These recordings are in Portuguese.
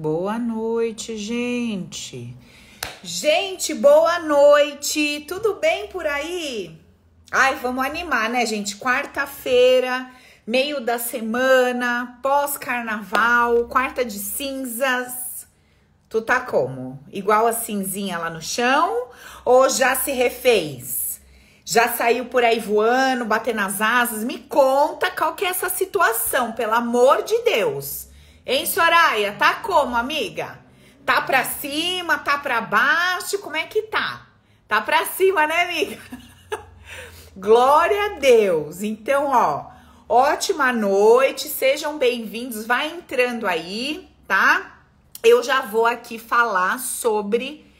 Boa noite, gente. Gente, boa noite. Tudo bem por aí? Ai, vamos animar, né, gente? Quarta-feira, meio da semana, pós-carnaval, quarta de cinzas. Tu tá como? Igual a cinzinha lá no chão ou já se refez? Já saiu por aí voando, batendo as asas? Me conta qual que é essa situação, pelo amor de Deus. Hein, Soraya? Tá como, amiga? Tá pra cima, tá pra baixo? Como é que tá? Tá pra cima, né, amiga? Glória a Deus. Então, ó, ótima noite, sejam bem-vindos. Vai entrando aí, tá? Eu já vou aqui falar sobre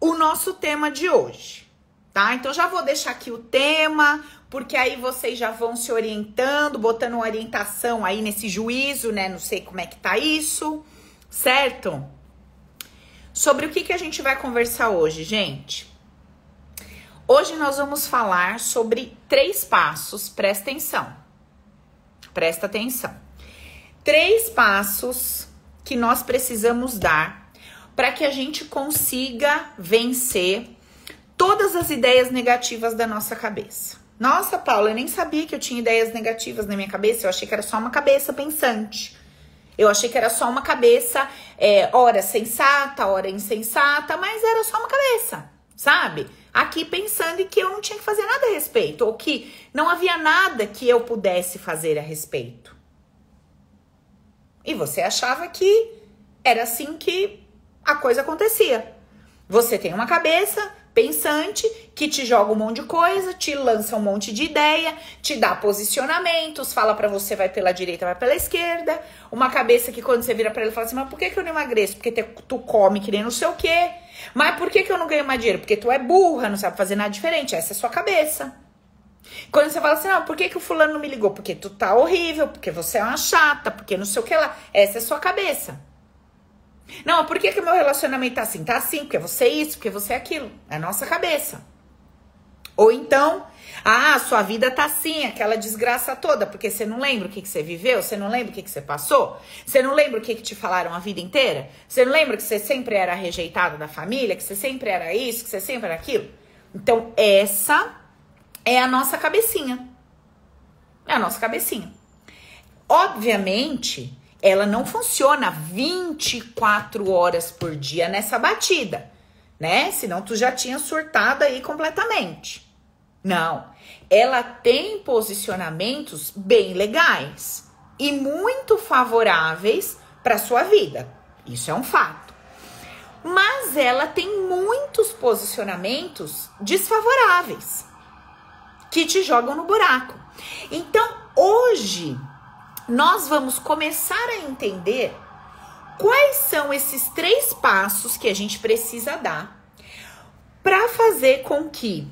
o nosso tema de hoje, tá? Então já vou deixar aqui o tema, porque aí vocês já vão se orientando, botando orientação aí nesse juízo, né? Não sei como é que tá isso, certo? Sobre o que, que a gente vai conversar hoje, gente? Hoje nós vamos falar sobre três passos, presta atenção. Presta atenção. Três passos que nós precisamos dar para que a gente consiga vencer todas as ideias negativas da nossa cabeça. Nossa, Paula, eu nem sabia que eu tinha ideias negativas na minha cabeça, eu achei que era só uma cabeça pensante. Eu achei que era só uma cabeça, é, hora sensata, hora insensata, mas era só uma cabeça, sabe? Aqui pensando em que eu não tinha que fazer nada a respeito, ou que não havia nada que eu pudesse fazer a respeito. E você achava que era assim que a coisa acontecia. Você tem uma cabeça, pensante que te joga um monte de coisa, te lança um monte de ideia, te dá posicionamentos, fala para você vai pela direita, vai pela esquerda. Uma cabeça que quando você vira para ele fala assim: "Mas por que que eu não emagreço? Porque tu come que nem não sei o quê. Mas por que que eu não ganho mais dinheiro? Porque tu é burra, não sabe fazer nada diferente. Essa é a sua cabeça. Quando você fala assim, não, por que, que o fulano não me ligou? Porque tu tá horrível, porque você é uma chata, porque não sei o que lá. Essa é a sua cabeça. Não, por que, que meu relacionamento tá assim? Tá assim, porque você é isso, porque você é aquilo. É a nossa cabeça. Ou então, ah, sua vida tá assim, aquela desgraça toda, porque você não lembra o que, que você viveu, você não lembra o que, que você passou, você não lembra o que, que te falaram a vida inteira, você não lembra que você sempre era rejeitado da família, que você sempre era isso, que você sempre era aquilo. Então, essa é a nossa cabecinha. É a nossa cabecinha. Obviamente, ela não funciona 24 horas por dia nessa batida, né? Senão tu já tinha surtado aí completamente. Não. Ela tem posicionamentos bem legais e muito favoráveis para sua vida. Isso é um fato. Mas ela tem muitos posicionamentos desfavoráveis que te jogam no buraco. Então, hoje nós vamos começar a entender quais são esses três passos que a gente precisa dar para fazer com que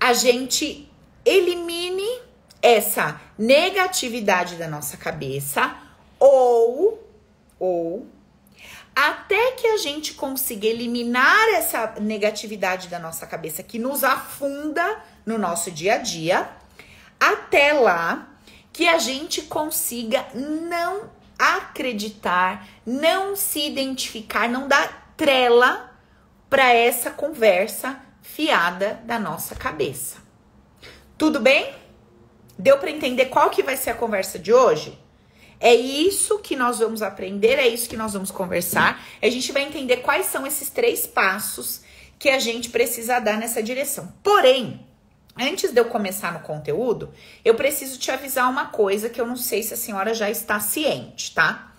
a gente elimine essa negatividade da nossa cabeça ou ou até que a gente consiga eliminar essa negatividade da nossa cabeça que nos afunda no nosso dia a dia, até lá que a gente consiga não acreditar, não se identificar, não dar trela para essa conversa fiada da nossa cabeça. Tudo bem? Deu para entender qual que vai ser a conversa de hoje? É isso que nós vamos aprender, é isso que nós vamos conversar. A gente vai entender quais são esses três passos que a gente precisa dar nessa direção. Porém, Antes de eu começar no conteúdo, eu preciso te avisar uma coisa que eu não sei se a senhora já está ciente, tá?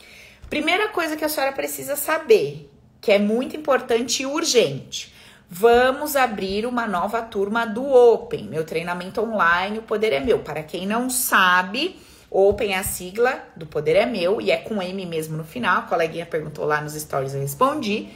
Primeira coisa que a senhora precisa saber, que é muito importante e urgente. Vamos abrir uma nova turma do Open, meu treinamento online, o poder é meu. Para quem não sabe, Open é a sigla do poder é meu e é com M mesmo no final. A coleguinha perguntou lá nos stories, eu respondi.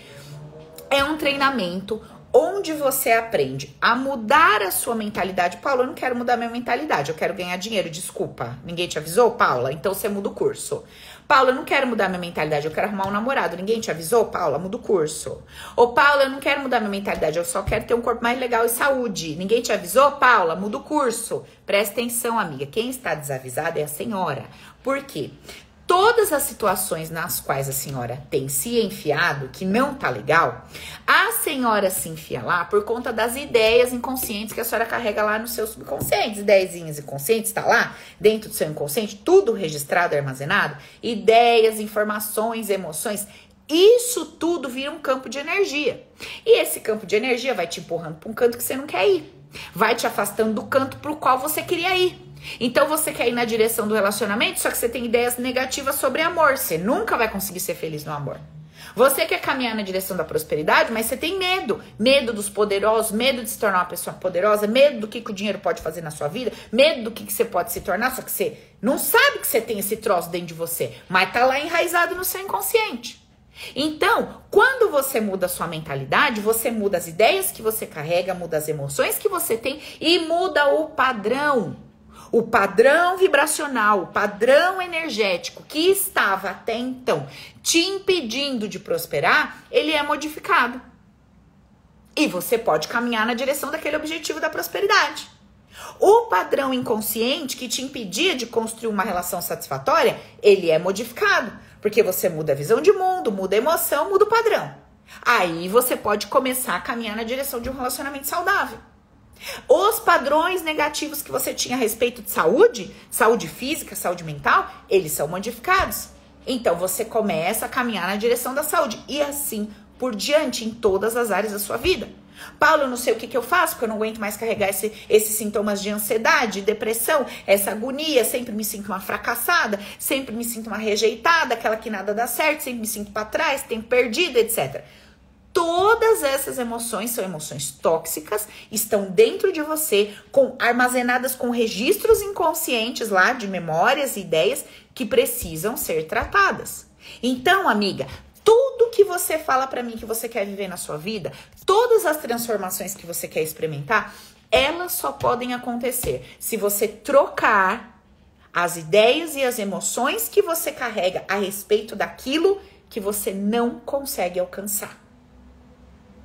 É um treinamento onde você aprende a mudar a sua mentalidade. Paula, eu não quero mudar minha mentalidade, eu quero ganhar dinheiro. Desculpa, ninguém te avisou, Paula? Então você muda o curso. Paula, eu não quero mudar minha mentalidade, eu quero arrumar um namorado. Ninguém te avisou, Paula? Muda o curso. Ô, Paula, eu não quero mudar minha mentalidade, eu só quero ter um corpo mais legal e saúde. Ninguém te avisou, Paula? Muda o curso. Presta atenção, amiga. Quem está desavisada é a senhora. Por quê? Todas as situações nas quais a senhora tem se enfiado, que não tá legal, a senhora se enfia lá por conta das ideias inconscientes que a senhora carrega lá no seu subconsciente. Ideias inconscientes, tá lá dentro do seu inconsciente, tudo registrado, armazenado. Ideias, informações, emoções. Isso tudo vira um campo de energia. E esse campo de energia vai te empurrando para um canto que você não quer ir. Vai te afastando do canto para o qual você queria ir. Então você quer ir na direção do relacionamento, só que você tem ideias negativas sobre amor. Você nunca vai conseguir ser feliz no amor. Você quer caminhar na direção da prosperidade, mas você tem medo. Medo dos poderosos, medo de se tornar uma pessoa poderosa, medo do que, que o dinheiro pode fazer na sua vida, medo do que, que você pode se tornar, só que você não sabe que você tem esse troço dentro de você, mas tá lá enraizado no seu inconsciente. Então, quando você muda a sua mentalidade, você muda as ideias que você carrega, muda as emoções que você tem e muda o padrão o padrão vibracional, o padrão energético que estava até então te impedindo de prosperar, ele é modificado. E você pode caminhar na direção daquele objetivo da prosperidade. O padrão inconsciente que te impedia de construir uma relação satisfatória, ele é modificado, porque você muda a visão de mundo, muda a emoção, muda o padrão. Aí você pode começar a caminhar na direção de um relacionamento saudável. Os padrões negativos que você tinha a respeito de saúde, saúde física, saúde mental, eles são modificados. Então você começa a caminhar na direção da saúde e assim por diante em todas as áreas da sua vida. Paulo, eu não sei o que, que eu faço, porque eu não aguento mais carregar esse, esses sintomas de ansiedade, depressão, essa agonia. Sempre me sinto uma fracassada, sempre me sinto uma rejeitada, aquela que nada dá certo, sempre me sinto para trás, tempo perdido, etc. Todas essas emoções são emoções tóxicas, estão dentro de você, com armazenadas com registros inconscientes lá de memórias e ideias que precisam ser tratadas. Então, amiga, tudo que você fala para mim que você quer viver na sua vida, todas as transformações que você quer experimentar, elas só podem acontecer se você trocar as ideias e as emoções que você carrega a respeito daquilo que você não consegue alcançar.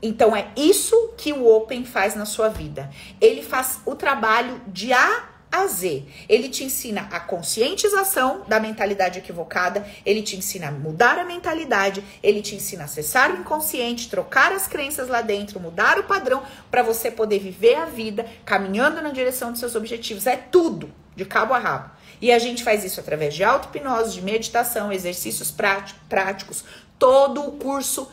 Então é isso que o Open faz na sua vida. Ele faz o trabalho de A a Z. Ele te ensina a conscientização da mentalidade equivocada, ele te ensina a mudar a mentalidade, ele te ensina a acessar o inconsciente, trocar as crenças lá dentro, mudar o padrão para você poder viver a vida caminhando na direção dos seus objetivos. É tudo, de cabo a rabo. E a gente faz isso através de auto-hipnose, de meditação, exercícios práticos, todo o curso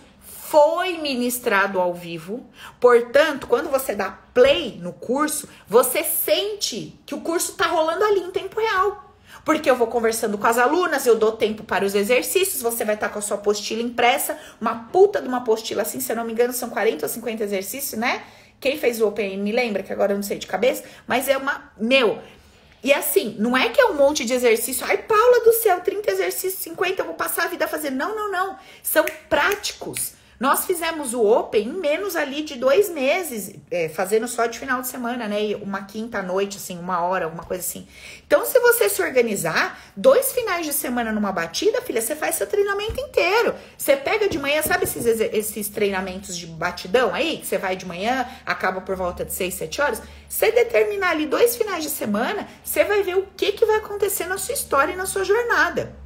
foi ministrado ao vivo. Portanto, quando você dá play no curso, você sente que o curso está rolando ali em tempo real. Porque eu vou conversando com as alunas, eu dou tempo para os exercícios, você vai estar tá com a sua apostila impressa, uma puta de uma apostila assim, se eu não me engano, são 40 ou 50 exercícios, né? Quem fez o Open me lembra, que agora eu não sei de cabeça, mas é uma. Meu, e assim, não é que é um monte de exercício. Ai, Paula do céu, 30 exercícios, 50, eu vou passar a vida fazendo. Não, não, não. São práticos. Nós fizemos o Open em menos ali de dois meses, é, fazendo só de final de semana, né? Uma quinta noite, assim, uma hora, alguma coisa assim. Então, se você se organizar, dois finais de semana numa batida, filha, você faz seu treinamento inteiro. Você pega de manhã, sabe esses, esses treinamentos de batidão aí? Que você vai de manhã, acaba por volta de seis, sete horas. Você determinar ali dois finais de semana, você vai ver o que, que vai acontecer na sua história e na sua jornada.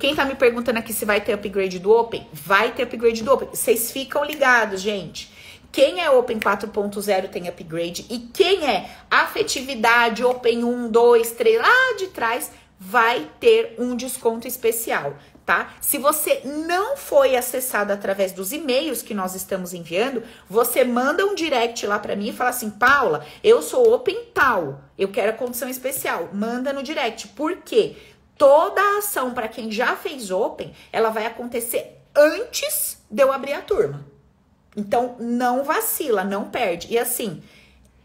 Quem tá me perguntando aqui se vai ter upgrade do Open, vai ter upgrade do Open. Vocês ficam ligados, gente. Quem é Open 4.0 tem upgrade e quem é afetividade Open 1, 2, 3 lá de trás vai ter um desconto especial, tá? Se você não foi acessado através dos e-mails que nós estamos enviando, você manda um direct lá para mim e fala assim: "Paula, eu sou Open tal, eu quero a condição especial". Manda no direct. Por quê? Toda a ação para quem já fez Open, ela vai acontecer antes de eu abrir a turma. Então, não vacila, não perde. E assim,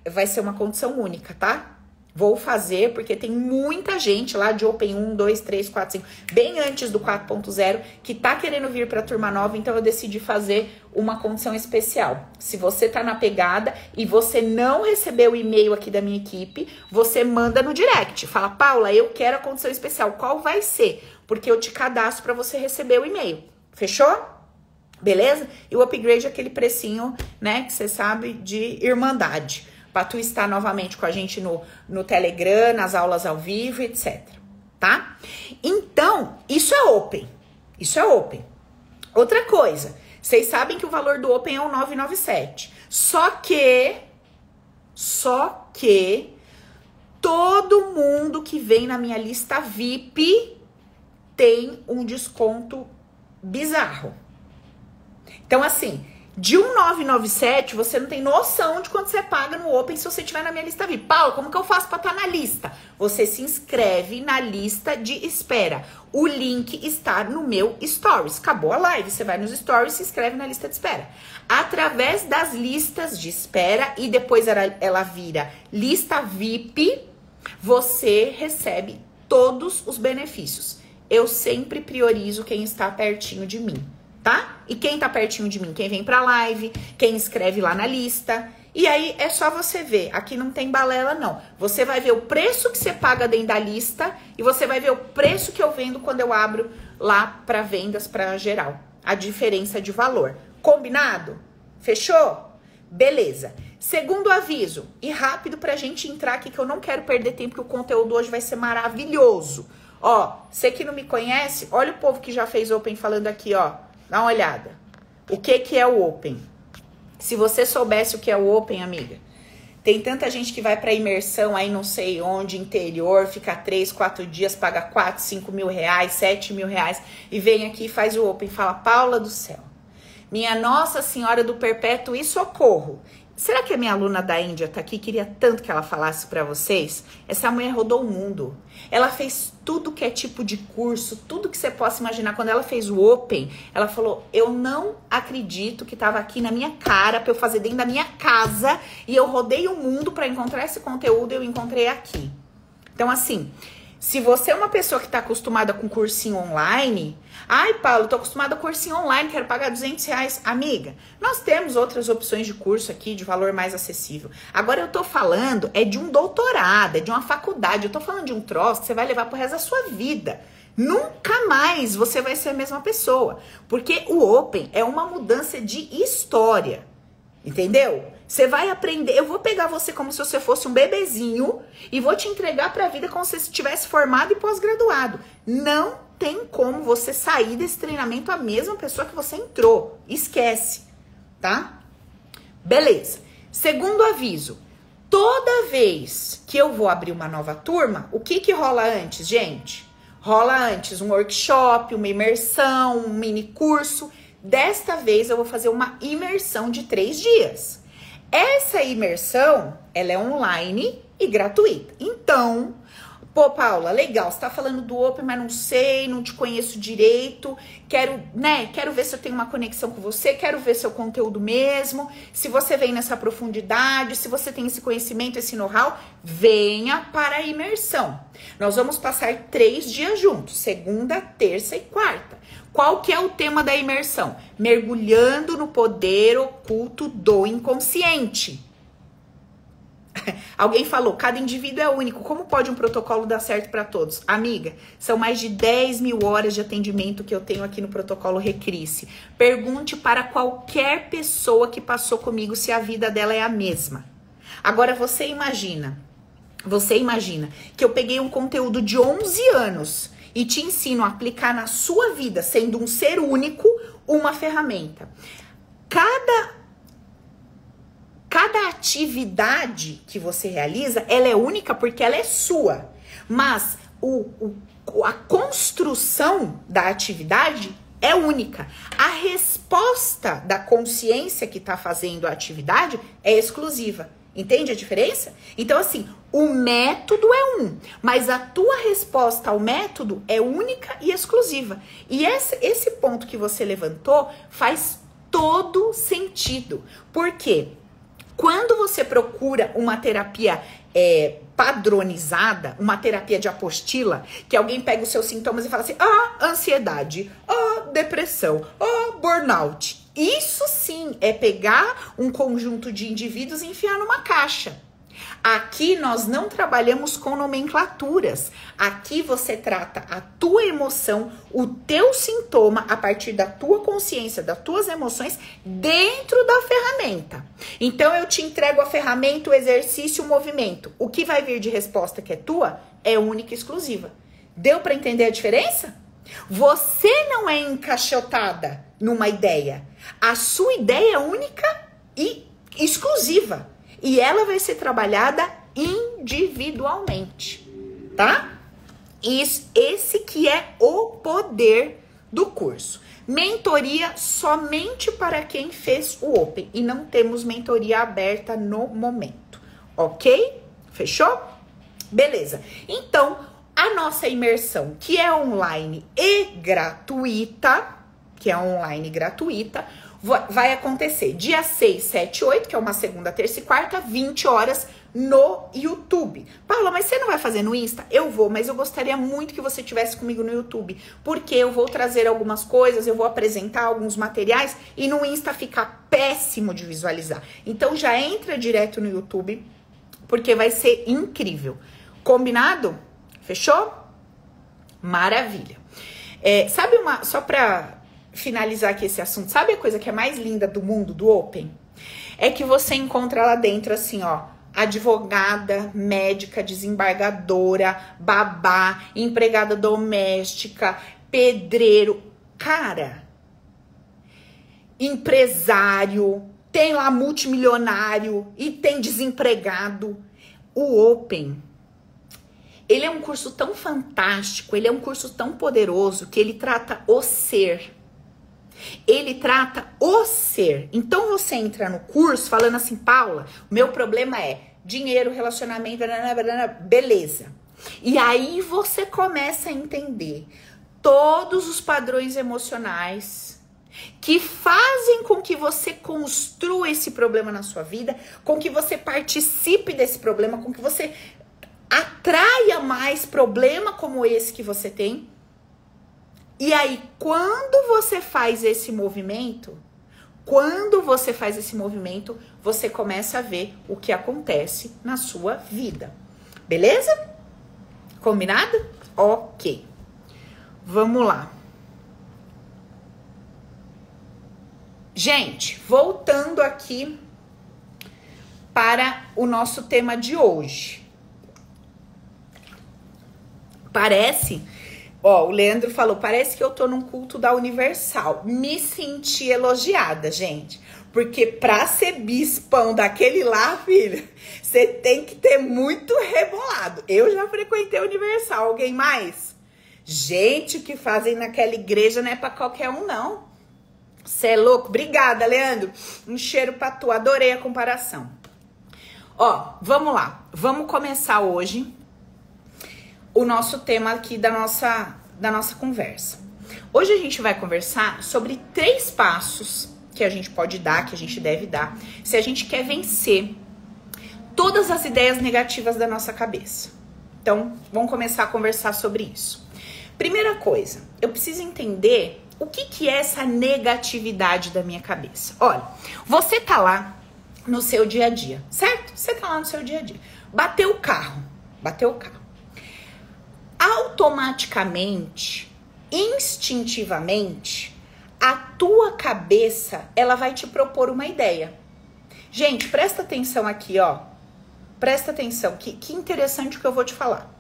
vai ser uma condição única, tá? Vou fazer porque tem muita gente lá de Open 1, 2, 3, 4, 5, bem antes do 4.0, que tá querendo vir para a turma nova, então eu decidi fazer uma condição especial. Se você tá na pegada e você não recebeu o e-mail aqui da minha equipe, você manda no direct. Fala, Paula, eu quero a condição especial. Qual vai ser? Porque eu te cadastro para você receber o e-mail. Fechou? Beleza? E o upgrade é aquele precinho, né, que você sabe de irmandade para tu estar novamente com a gente no, no Telegram, nas aulas ao vivo, etc. tá? Então, isso é open. Isso é open. Outra coisa, vocês sabem que o valor do open é o 997. Só que só que todo mundo que vem na minha lista VIP tem um desconto bizarro. Então, assim, de 1997, você não tem noção de quanto você paga no Open se você estiver na minha lista VIP. Paulo, como que eu faço para estar tá na lista? Você se inscreve na lista de espera. O link está no meu Stories. Acabou a live, você vai nos Stories e se inscreve na lista de espera. Através das listas de espera e depois ela, ela vira lista VIP, você recebe todos os benefícios. Eu sempre priorizo quem está pertinho de mim tá? E quem tá pertinho de mim? Quem vem pra live, quem escreve lá na lista. E aí é só você ver. Aqui não tem balela, não. Você vai ver o preço que você paga dentro da lista e você vai ver o preço que eu vendo quando eu abro lá para vendas para geral. A diferença de valor. Combinado? Fechou? Beleza. Segundo aviso, e rápido pra gente entrar aqui, que eu não quero perder tempo, que o conteúdo hoje vai ser maravilhoso. Ó, você que não me conhece, olha o povo que já fez Open falando aqui, ó. Dá uma olhada. O que, que é o Open? Se você soubesse o que é o Open, amiga, tem tanta gente que vai para imersão aí não sei onde, interior, fica três, quatro dias, paga quatro, cinco mil reais, sete mil reais e vem aqui e faz o Open. Fala, Paula do céu, minha Nossa Senhora do Perpétuo e Socorro. Será que a minha aluna da Índia tá aqui? Queria tanto que ela falasse para vocês. Essa mulher rodou o mundo. Ela fez tudo que é tipo de curso, tudo que você possa imaginar. Quando ela fez o Open, ela falou: Eu não acredito que tava aqui na minha cara para eu fazer dentro da minha casa e eu rodei o mundo para encontrar esse conteúdo e eu encontrei aqui. Então, assim, se você é uma pessoa que está acostumada com cursinho online, ai, Paulo, tô acostumada com cursinho online, quero pagar 200 reais. Amiga, nós temos outras opções de curso aqui de valor mais acessível. Agora eu tô falando é de um doutorado, é de uma faculdade. Eu tô falando de um troço que você vai levar pro resto da sua vida. Nunca mais você vai ser a mesma pessoa. Porque o Open é uma mudança de história. Entendeu? Você vai aprender. Eu vou pegar você como se você fosse um bebezinho e vou te entregar para a vida como se você estivesse formado e pós-graduado. Não tem como você sair desse treinamento a mesma pessoa que você entrou. Esquece, tá? Beleza. Segundo aviso, toda vez que eu vou abrir uma nova turma, o que que rola antes, gente? Rola antes um workshop, uma imersão, um mini curso. Desta vez eu vou fazer uma imersão de três dias. Essa imersão, ela é online e gratuita. Então, pô, Paula, legal, você tá falando do Open, mas não sei, não te conheço direito. Quero, né, quero ver se eu tenho uma conexão com você, quero ver seu conteúdo mesmo. Se você vem nessa profundidade, se você tem esse conhecimento, esse know-how, venha para a imersão. Nós vamos passar três dias juntos, segunda, terça e quarta. Qual que é o tema da imersão? Mergulhando no poder oculto do inconsciente. Alguém falou, cada indivíduo é único. Como pode um protocolo dar certo para todos? Amiga, são mais de 10 mil horas de atendimento que eu tenho aqui no protocolo Recrisse. Pergunte para qualquer pessoa que passou comigo se a vida dela é a mesma. Agora você imagina, você imagina que eu peguei um conteúdo de 11 anos e te ensino a aplicar na sua vida, sendo um ser único, uma ferramenta. Cada cada atividade que você realiza, ela é única porque ela é sua. Mas o, o, a construção da atividade é única. A resposta da consciência que está fazendo a atividade é exclusiva. Entende a diferença? Então, assim, o método é um, mas a tua resposta ao método é única e exclusiva. E esse, esse ponto que você levantou faz todo sentido. Por quê? Quando você procura uma terapia é, padronizada, uma terapia de apostila, que alguém pega os seus sintomas e fala assim: ah, ansiedade, ah, depressão, ah, burnout. Isso sim é pegar um conjunto de indivíduos e enfiar numa caixa. Aqui nós não trabalhamos com nomenclaturas. Aqui você trata a tua emoção, o teu sintoma a partir da tua consciência, das tuas emoções dentro da ferramenta. Então eu te entrego a ferramenta, o exercício, o movimento. O que vai vir de resposta que é tua é única e exclusiva. Deu para entender a diferença? Você não é encaixotada numa ideia. A sua ideia é única e exclusiva. E ela vai ser trabalhada individualmente, tá? Isso, esse que é o poder do curso. Mentoria somente para quem fez o Open e não temos mentoria aberta no momento, ok? Fechou? Beleza. Então, a nossa imersão, que é online e gratuita, que é online gratuita, vai acontecer dia 6, 7, 8, que é uma segunda, terça e quarta, 20 horas no YouTube. Paula, mas você não vai fazer no Insta? Eu vou, mas eu gostaria muito que você tivesse comigo no YouTube, porque eu vou trazer algumas coisas, eu vou apresentar alguns materiais e no Insta fica péssimo de visualizar. Então já entra direto no YouTube, porque vai ser incrível. Combinado? Fechou? Maravilha. É, sabe uma, só pra finalizar aqui esse assunto, sabe a coisa que é mais linda do mundo do Open? É que você encontra lá dentro assim, ó, advogada, médica, desembargadora, babá, empregada doméstica, pedreiro, cara, empresário, tem lá multimilionário e tem desempregado. O Open, ele é um curso tão fantástico, ele é um curso tão poderoso que ele trata o ser. Ele trata o ser. Então você entra no curso falando assim, Paula, meu problema é dinheiro, relacionamento, beleza. E aí você começa a entender todos os padrões emocionais que fazem com que você construa esse problema na sua vida, com que você participe desse problema, com que você atraia mais problema como esse que você tem e aí, quando você faz esse movimento, quando você faz esse movimento, você começa a ver o que acontece na sua vida. Beleza? Combinado? Ok. Vamos lá. Gente, voltando aqui para o nosso tema de hoje. Parece Ó, o Leandro falou: parece que eu tô num culto da Universal. Me senti elogiada, gente. Porque pra ser bispão daquele lá, filha, você tem que ter muito rebolado. Eu já frequentei a Universal. Alguém mais? Gente, o que fazem naquela igreja não é pra qualquer um, não. Você é louco? Obrigada, Leandro. Um cheiro pra tu. Adorei a comparação. Ó, vamos lá. Vamos começar hoje o nosso tema aqui da nossa, da nossa conversa. Hoje a gente vai conversar sobre três passos que a gente pode dar, que a gente deve dar, se a gente quer vencer todas as ideias negativas da nossa cabeça. Então, vamos começar a conversar sobre isso. Primeira coisa, eu preciso entender o que, que é essa negatividade da minha cabeça. Olha, você tá lá no seu dia a dia, certo? Você tá lá no seu dia a dia. Bateu o carro, bateu o carro automaticamente, instintivamente, a tua cabeça, ela vai te propor uma ideia. Gente, presta atenção aqui, ó. Presta atenção, que, que interessante o que eu vou te falar.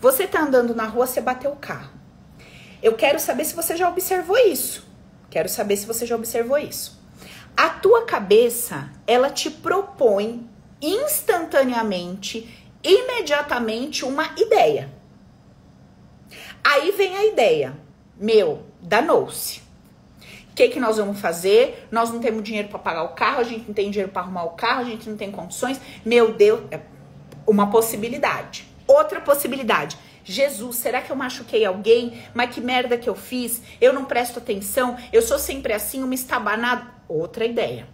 Você tá andando na rua, você bateu o carro. Eu quero saber se você já observou isso. Quero saber se você já observou isso. A tua cabeça, ela te propõe instantaneamente, imediatamente uma ideia. Aí vem a ideia. Meu, danou-se. O que, que nós vamos fazer? Nós não temos dinheiro para pagar o carro, a gente não tem dinheiro para arrumar o carro, a gente não tem condições. Meu Deus, é uma possibilidade. Outra possibilidade. Jesus, será que eu machuquei alguém? Mas que merda que eu fiz? Eu não presto atenção? Eu sou sempre assim, uma estabanada? Outra ideia.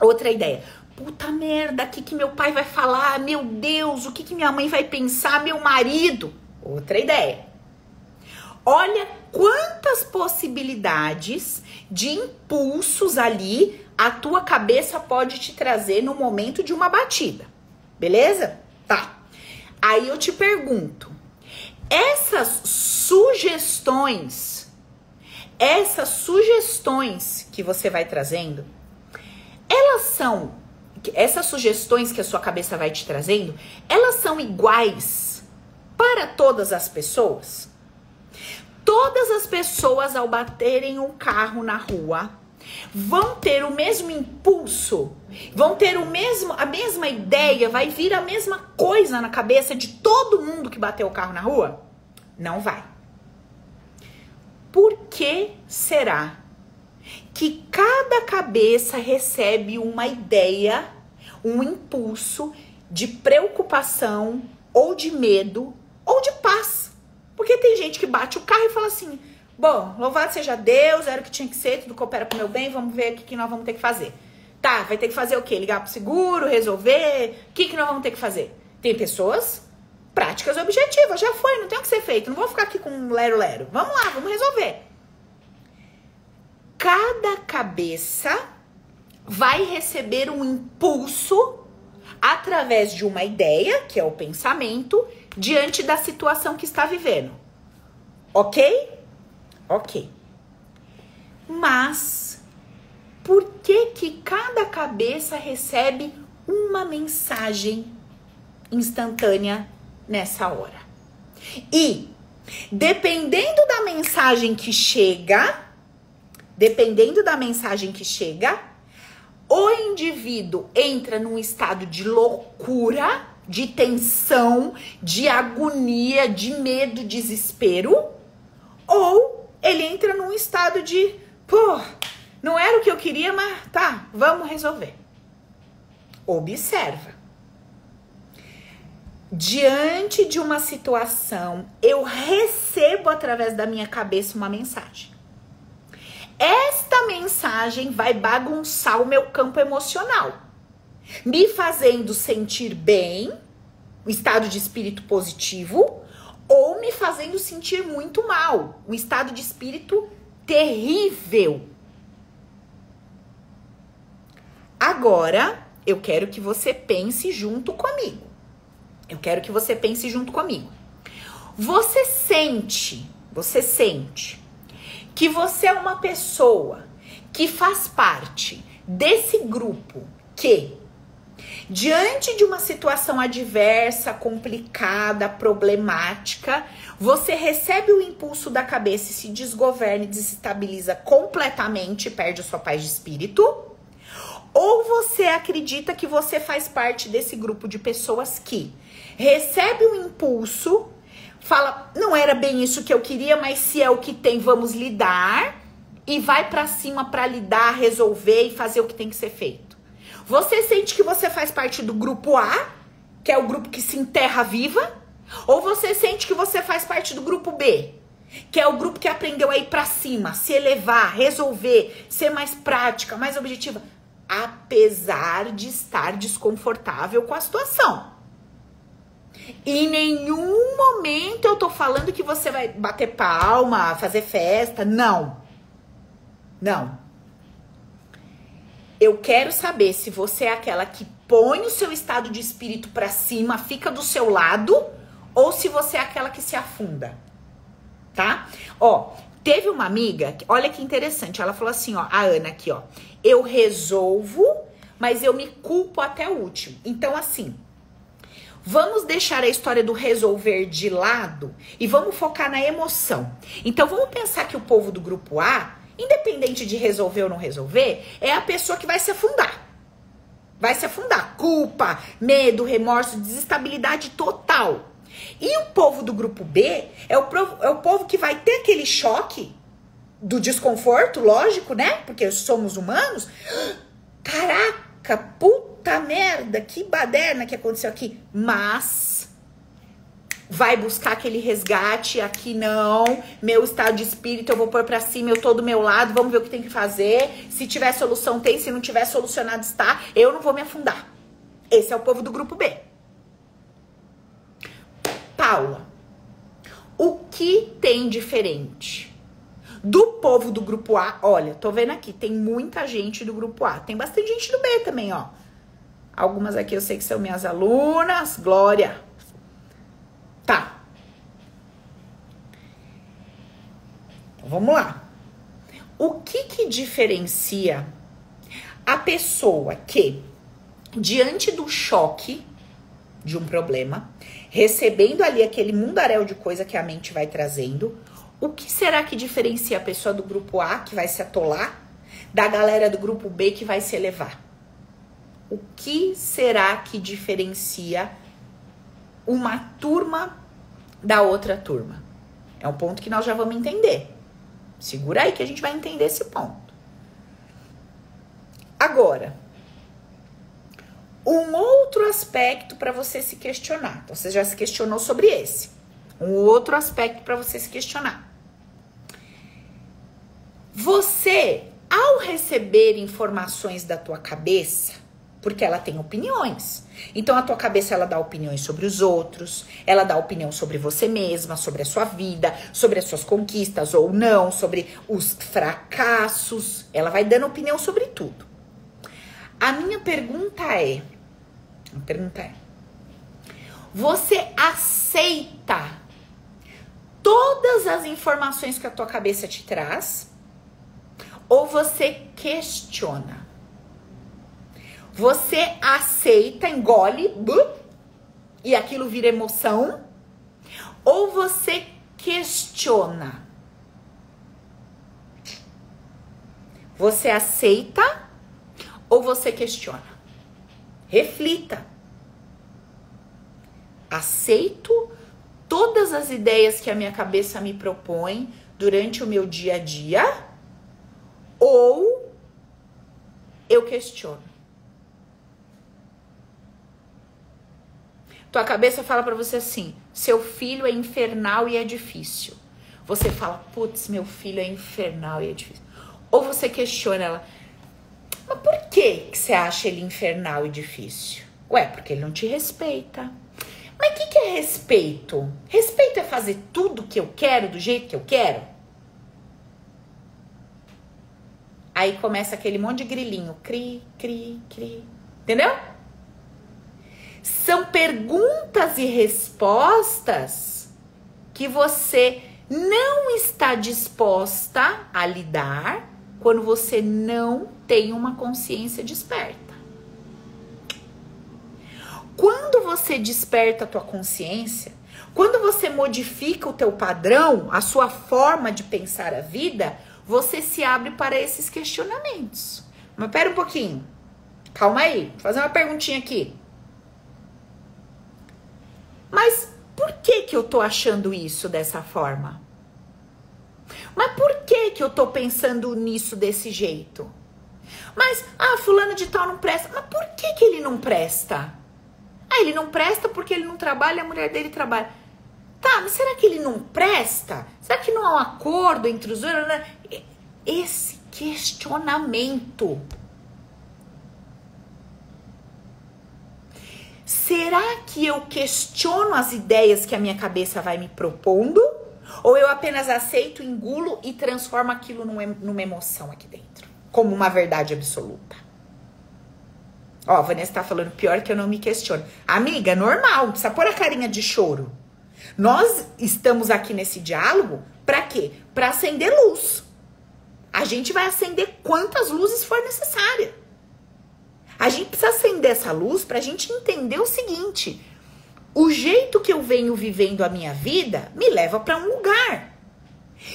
Outra ideia. Puta merda, o que, que meu pai vai falar? Meu Deus, o que, que minha mãe vai pensar? Meu marido? Outra ideia. Olha quantas possibilidades de impulsos ali a tua cabeça pode te trazer no momento de uma batida. Beleza? Tá. Aí eu te pergunto: essas sugestões, essas sugestões que você vai trazendo, elas são essas sugestões que a sua cabeça vai te trazendo, elas são iguais para todas as pessoas? Todas as pessoas, ao baterem um carro na rua, vão ter o mesmo impulso, vão ter o mesmo, a mesma ideia, vai vir a mesma coisa na cabeça de todo mundo que bateu o carro na rua? Não vai. Por que será que cada cabeça recebe uma ideia, um impulso de preocupação ou de medo ou de paz? Porque tem gente que bate o carro e fala assim: bom, louvado seja Deus, era o que tinha que ser, tudo coopera pro meu bem, vamos ver o que, que nós vamos ter que fazer. Tá, vai ter que fazer o quê? Ligar pro seguro, resolver? O que, que nós vamos ter que fazer? Tem pessoas práticas objetivas, já foi, não tem o que ser feito, não vou ficar aqui com um lero-lero. Vamos lá, vamos resolver. Cada cabeça vai receber um impulso através de uma ideia, que é o pensamento, diante da situação que está vivendo. Ok? Ok. Mas por que que cada cabeça recebe uma mensagem instantânea nessa hora? E dependendo da mensagem que chega, dependendo da mensagem que chega, o indivíduo entra num estado de loucura de tensão, de agonia, de medo, desespero, ou ele entra num estado de, pô, não era o que eu queria, mas tá, vamos resolver. Observa. Diante de uma situação, eu recebo através da minha cabeça uma mensagem. Esta mensagem vai bagunçar o meu campo emocional me fazendo sentir bem, um estado de espírito positivo, ou me fazendo sentir muito mal, um estado de espírito terrível. Agora, eu quero que você pense junto comigo. Eu quero que você pense junto comigo. Você sente, você sente que você é uma pessoa que faz parte desse grupo que Diante de uma situação adversa, complicada, problemática, você recebe o impulso da cabeça e se desgoverna e desestabiliza completamente, perde a sua paz de espírito? Ou você acredita que você faz parte desse grupo de pessoas que recebe um impulso, fala, não era bem isso que eu queria, mas se é o que tem, vamos lidar e vai para cima para lidar, resolver e fazer o que tem que ser feito? Você sente que você faz parte do grupo A, que é o grupo que se enterra viva? Ou você sente que você faz parte do grupo B, que é o grupo que aprendeu a ir para cima, se elevar, resolver, ser mais prática, mais objetiva, apesar de estar desconfortável com a situação. Em nenhum momento eu tô falando que você vai bater palma, fazer festa, não. Não. Eu quero saber se você é aquela que põe o seu estado de espírito para cima, fica do seu lado, ou se você é aquela que se afunda. Tá? Ó, teve uma amiga, olha que interessante, ela falou assim, ó, a Ana aqui, ó. Eu resolvo, mas eu me culpo até o último. Então, assim, Vamos deixar a história do resolver de lado e vamos focar na emoção. Então vamos pensar que o povo do grupo A independente de resolver ou não resolver, é a pessoa que vai se afundar. Vai se afundar. Culpa, medo, remorso, desestabilidade total. E o povo do grupo B é o, é o povo que vai ter aquele choque do desconforto, lógico, né? Porque somos humanos. Caraca, puta merda, que baderna que aconteceu aqui. Mas vai buscar aquele resgate, aqui não, meu estado de espírito eu vou pôr pra cima, eu tô do meu lado, vamos ver o que tem que fazer. Se tiver solução, tem, se não tiver solucionado, está. Eu não vou me afundar. Esse é o povo do grupo B. Paula, o que tem diferente? Do povo do grupo A, olha, tô vendo aqui, tem muita gente do grupo A, tem bastante gente do B também, ó. Algumas aqui eu sei que são minhas alunas, Glória, Tá. Então, vamos lá. O que que diferencia a pessoa que, diante do choque, de um problema, recebendo ali aquele mundaréu de coisa que a mente vai trazendo. O que será que diferencia a pessoa do grupo A, que vai se atolar, da galera do grupo B, que vai se elevar? O que será que diferencia uma turma da outra turma? É um ponto que nós já vamos entender. Segura aí que a gente vai entender esse ponto. Agora, um outro aspecto para você se questionar. Então, você já se questionou sobre esse. Um outro aspecto para você se questionar. Você, ao receber informações da tua cabeça, porque ela tem opiniões. Então a tua cabeça ela dá opiniões sobre os outros, ela dá opinião sobre você mesma, sobre a sua vida, sobre as suas conquistas ou não, sobre os fracassos. Ela vai dando opinião sobre tudo. A minha pergunta é, a pergunta é: você aceita todas as informações que a tua cabeça te traz ou você questiona? Você aceita, engole, e aquilo vira emoção? Ou você questiona? Você aceita ou você questiona? Reflita. Aceito todas as ideias que a minha cabeça me propõe durante o meu dia a dia ou eu questiono? Tua cabeça fala para você assim: seu filho é infernal e é difícil. Você fala, putz, meu filho é infernal e é difícil. Ou você questiona ela, mas por que, que você acha ele infernal e difícil? Ué, porque ele não te respeita. Mas o que, que é respeito? Respeito é fazer tudo que eu quero do jeito que eu quero? Aí começa aquele monte de grilinho. Cri, cri, cri. Entendeu? São perguntas e respostas que você não está disposta a lidar quando você não tem uma consciência desperta. Quando você desperta a tua consciência, quando você modifica o teu padrão, a sua forma de pensar a vida, você se abre para esses questionamentos. Mas pera um pouquinho. Calma aí. Vou fazer uma perguntinha aqui. Mas por que que eu tô achando isso dessa forma? Mas por que que eu tô pensando nisso desse jeito? Mas, ah, fulano de tal não presta. Mas por que que ele não presta? Ah, ele não presta porque ele não trabalha, a mulher dele trabalha. Tá, mas será que ele não presta? Será que não há um acordo entre os dois? Esse questionamento será que eu questiono as ideias que a minha cabeça vai me propondo? Ou eu apenas aceito, engulo e transformo aquilo numa emoção aqui dentro? Como uma verdade absoluta. Ó, Vanessa tá falando pior que eu não me questiono. Amiga, normal, precisa pôr a carinha de choro. Nós estamos aqui nesse diálogo para quê? Para acender luz. A gente vai acender quantas luzes for necessária. A gente precisa acender essa luz para a gente entender o seguinte: o jeito que eu venho vivendo a minha vida me leva para um lugar.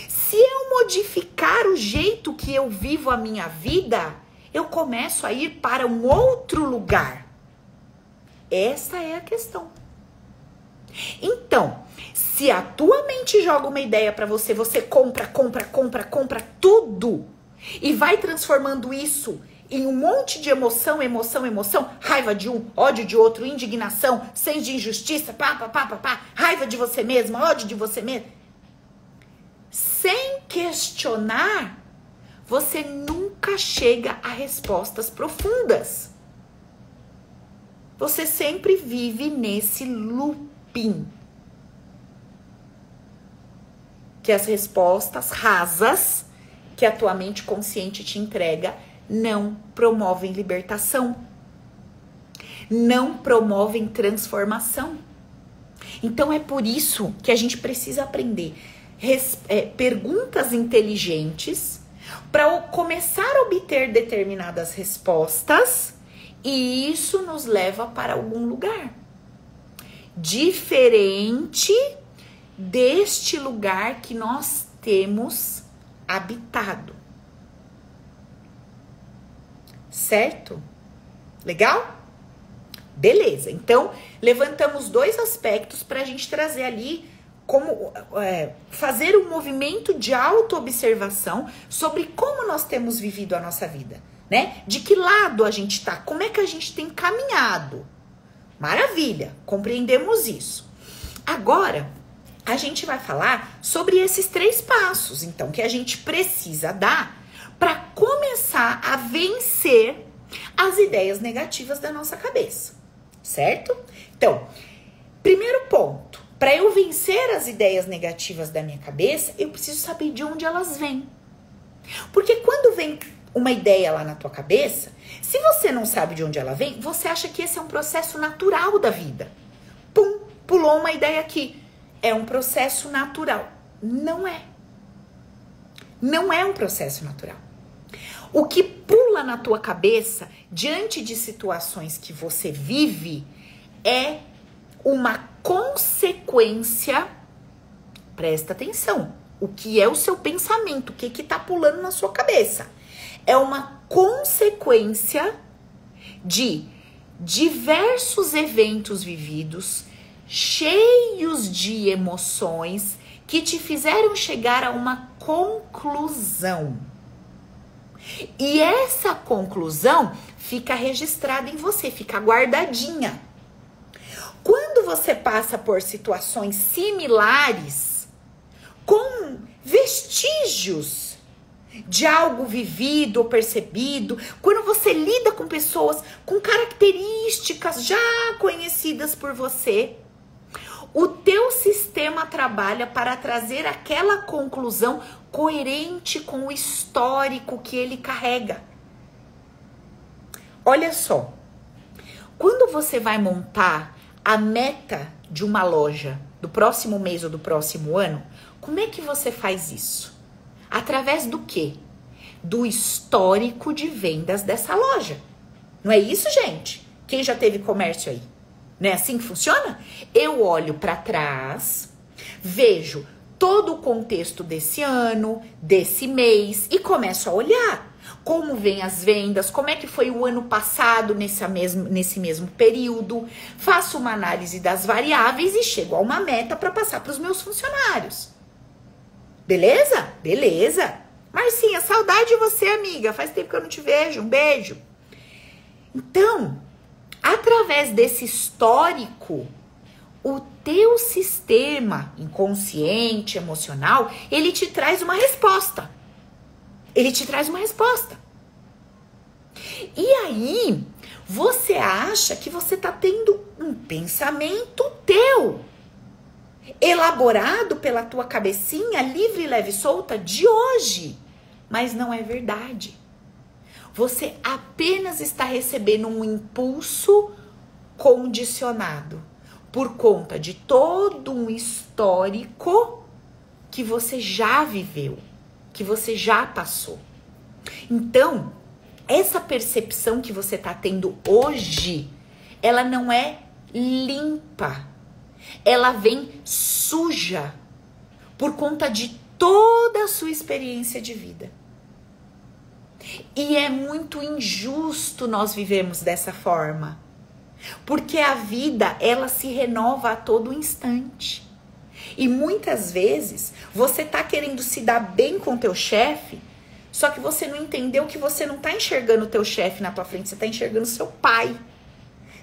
Se eu modificar o jeito que eu vivo a minha vida, eu começo a ir para um outro lugar. Essa é a questão. Então, se a tua mente joga uma ideia para você, você compra, compra, compra, compra tudo e vai transformando isso em um monte de emoção, emoção, emoção, raiva de um, ódio de outro, indignação, senso de injustiça, pá, pá, pá, pá, pá, raiva de você mesma, ódio de você mesma. Sem questionar, você nunca chega a respostas profundas. Você sempre vive nesse Que as respostas rasas que a tua mente consciente te entrega não promovem libertação, não promovem transformação. Então é por isso que a gente precisa aprender res, é, perguntas inteligentes para começar a obter determinadas respostas e isso nos leva para algum lugar. Diferente deste lugar que nós temos habitado. Certo? Legal? Beleza. Então, levantamos dois aspectos para a gente trazer ali como é, fazer um movimento de autoobservação sobre como nós temos vivido a nossa vida, né? De que lado a gente está? Como é que a gente tem caminhado? Maravilha, compreendemos isso. Agora, a gente vai falar sobre esses três passos, então, que a gente precisa dar para começar a vencer as ideias negativas da nossa cabeça, certo? Então, primeiro ponto, para eu vencer as ideias negativas da minha cabeça, eu preciso saber de onde elas vêm. Porque quando vem uma ideia lá na tua cabeça, se você não sabe de onde ela vem, você acha que esse é um processo natural da vida. Pum, pulou uma ideia aqui. É um processo natural. Não é. Não é um processo natural. O que pula na tua cabeça diante de situações que você vive é uma consequência. Presta atenção. O que é o seu pensamento? O que que tá pulando na sua cabeça? é uma consequência de diversos eventos vividos, cheios de emoções que te fizeram chegar a uma conclusão. E essa conclusão fica registrada em você, fica guardadinha. Quando você passa por situações similares, com vestígios de algo vivido ou percebido, quando você lida com pessoas com características já conhecidas por você, o teu sistema trabalha para trazer aquela conclusão coerente com o histórico que ele carrega. Olha só, quando você vai montar a meta de uma loja do próximo mês ou do próximo ano, como é que você faz isso? Através do quê? Do histórico de vendas dessa loja. Não é isso, gente? Quem já teve comércio aí? Não é assim que funciona? Eu olho para trás, vejo todo o contexto desse ano, desse mês e começo a olhar como vem as vendas, como é que foi o ano passado nesse mesmo, nesse mesmo período, faço uma análise das variáveis e chego a uma meta para passar para os meus funcionários. Beleza? Beleza. Marcinha, saudade de você, amiga. Faz tempo que eu não te vejo. Um beijo. Então, através desse histórico, o teu sistema inconsciente, emocional, ele te traz uma resposta. Ele te traz uma resposta. E aí, você acha que você tá tendo um pensamento teu elaborado pela tua cabecinha livre, leve solta de hoje. Mas não é verdade. Você apenas está recebendo um impulso condicionado por conta de todo um histórico que você já viveu, que você já passou. Então, essa percepção que você está tendo hoje, ela não é limpa ela vem suja por conta de toda a sua experiência de vida. E é muito injusto nós vivemos dessa forma. Porque a vida, ela se renova a todo instante. E muitas vezes você tá querendo se dar bem com teu chefe, só que você não entendeu que você não tá enxergando teu chefe na tua frente, você tá enxergando seu pai.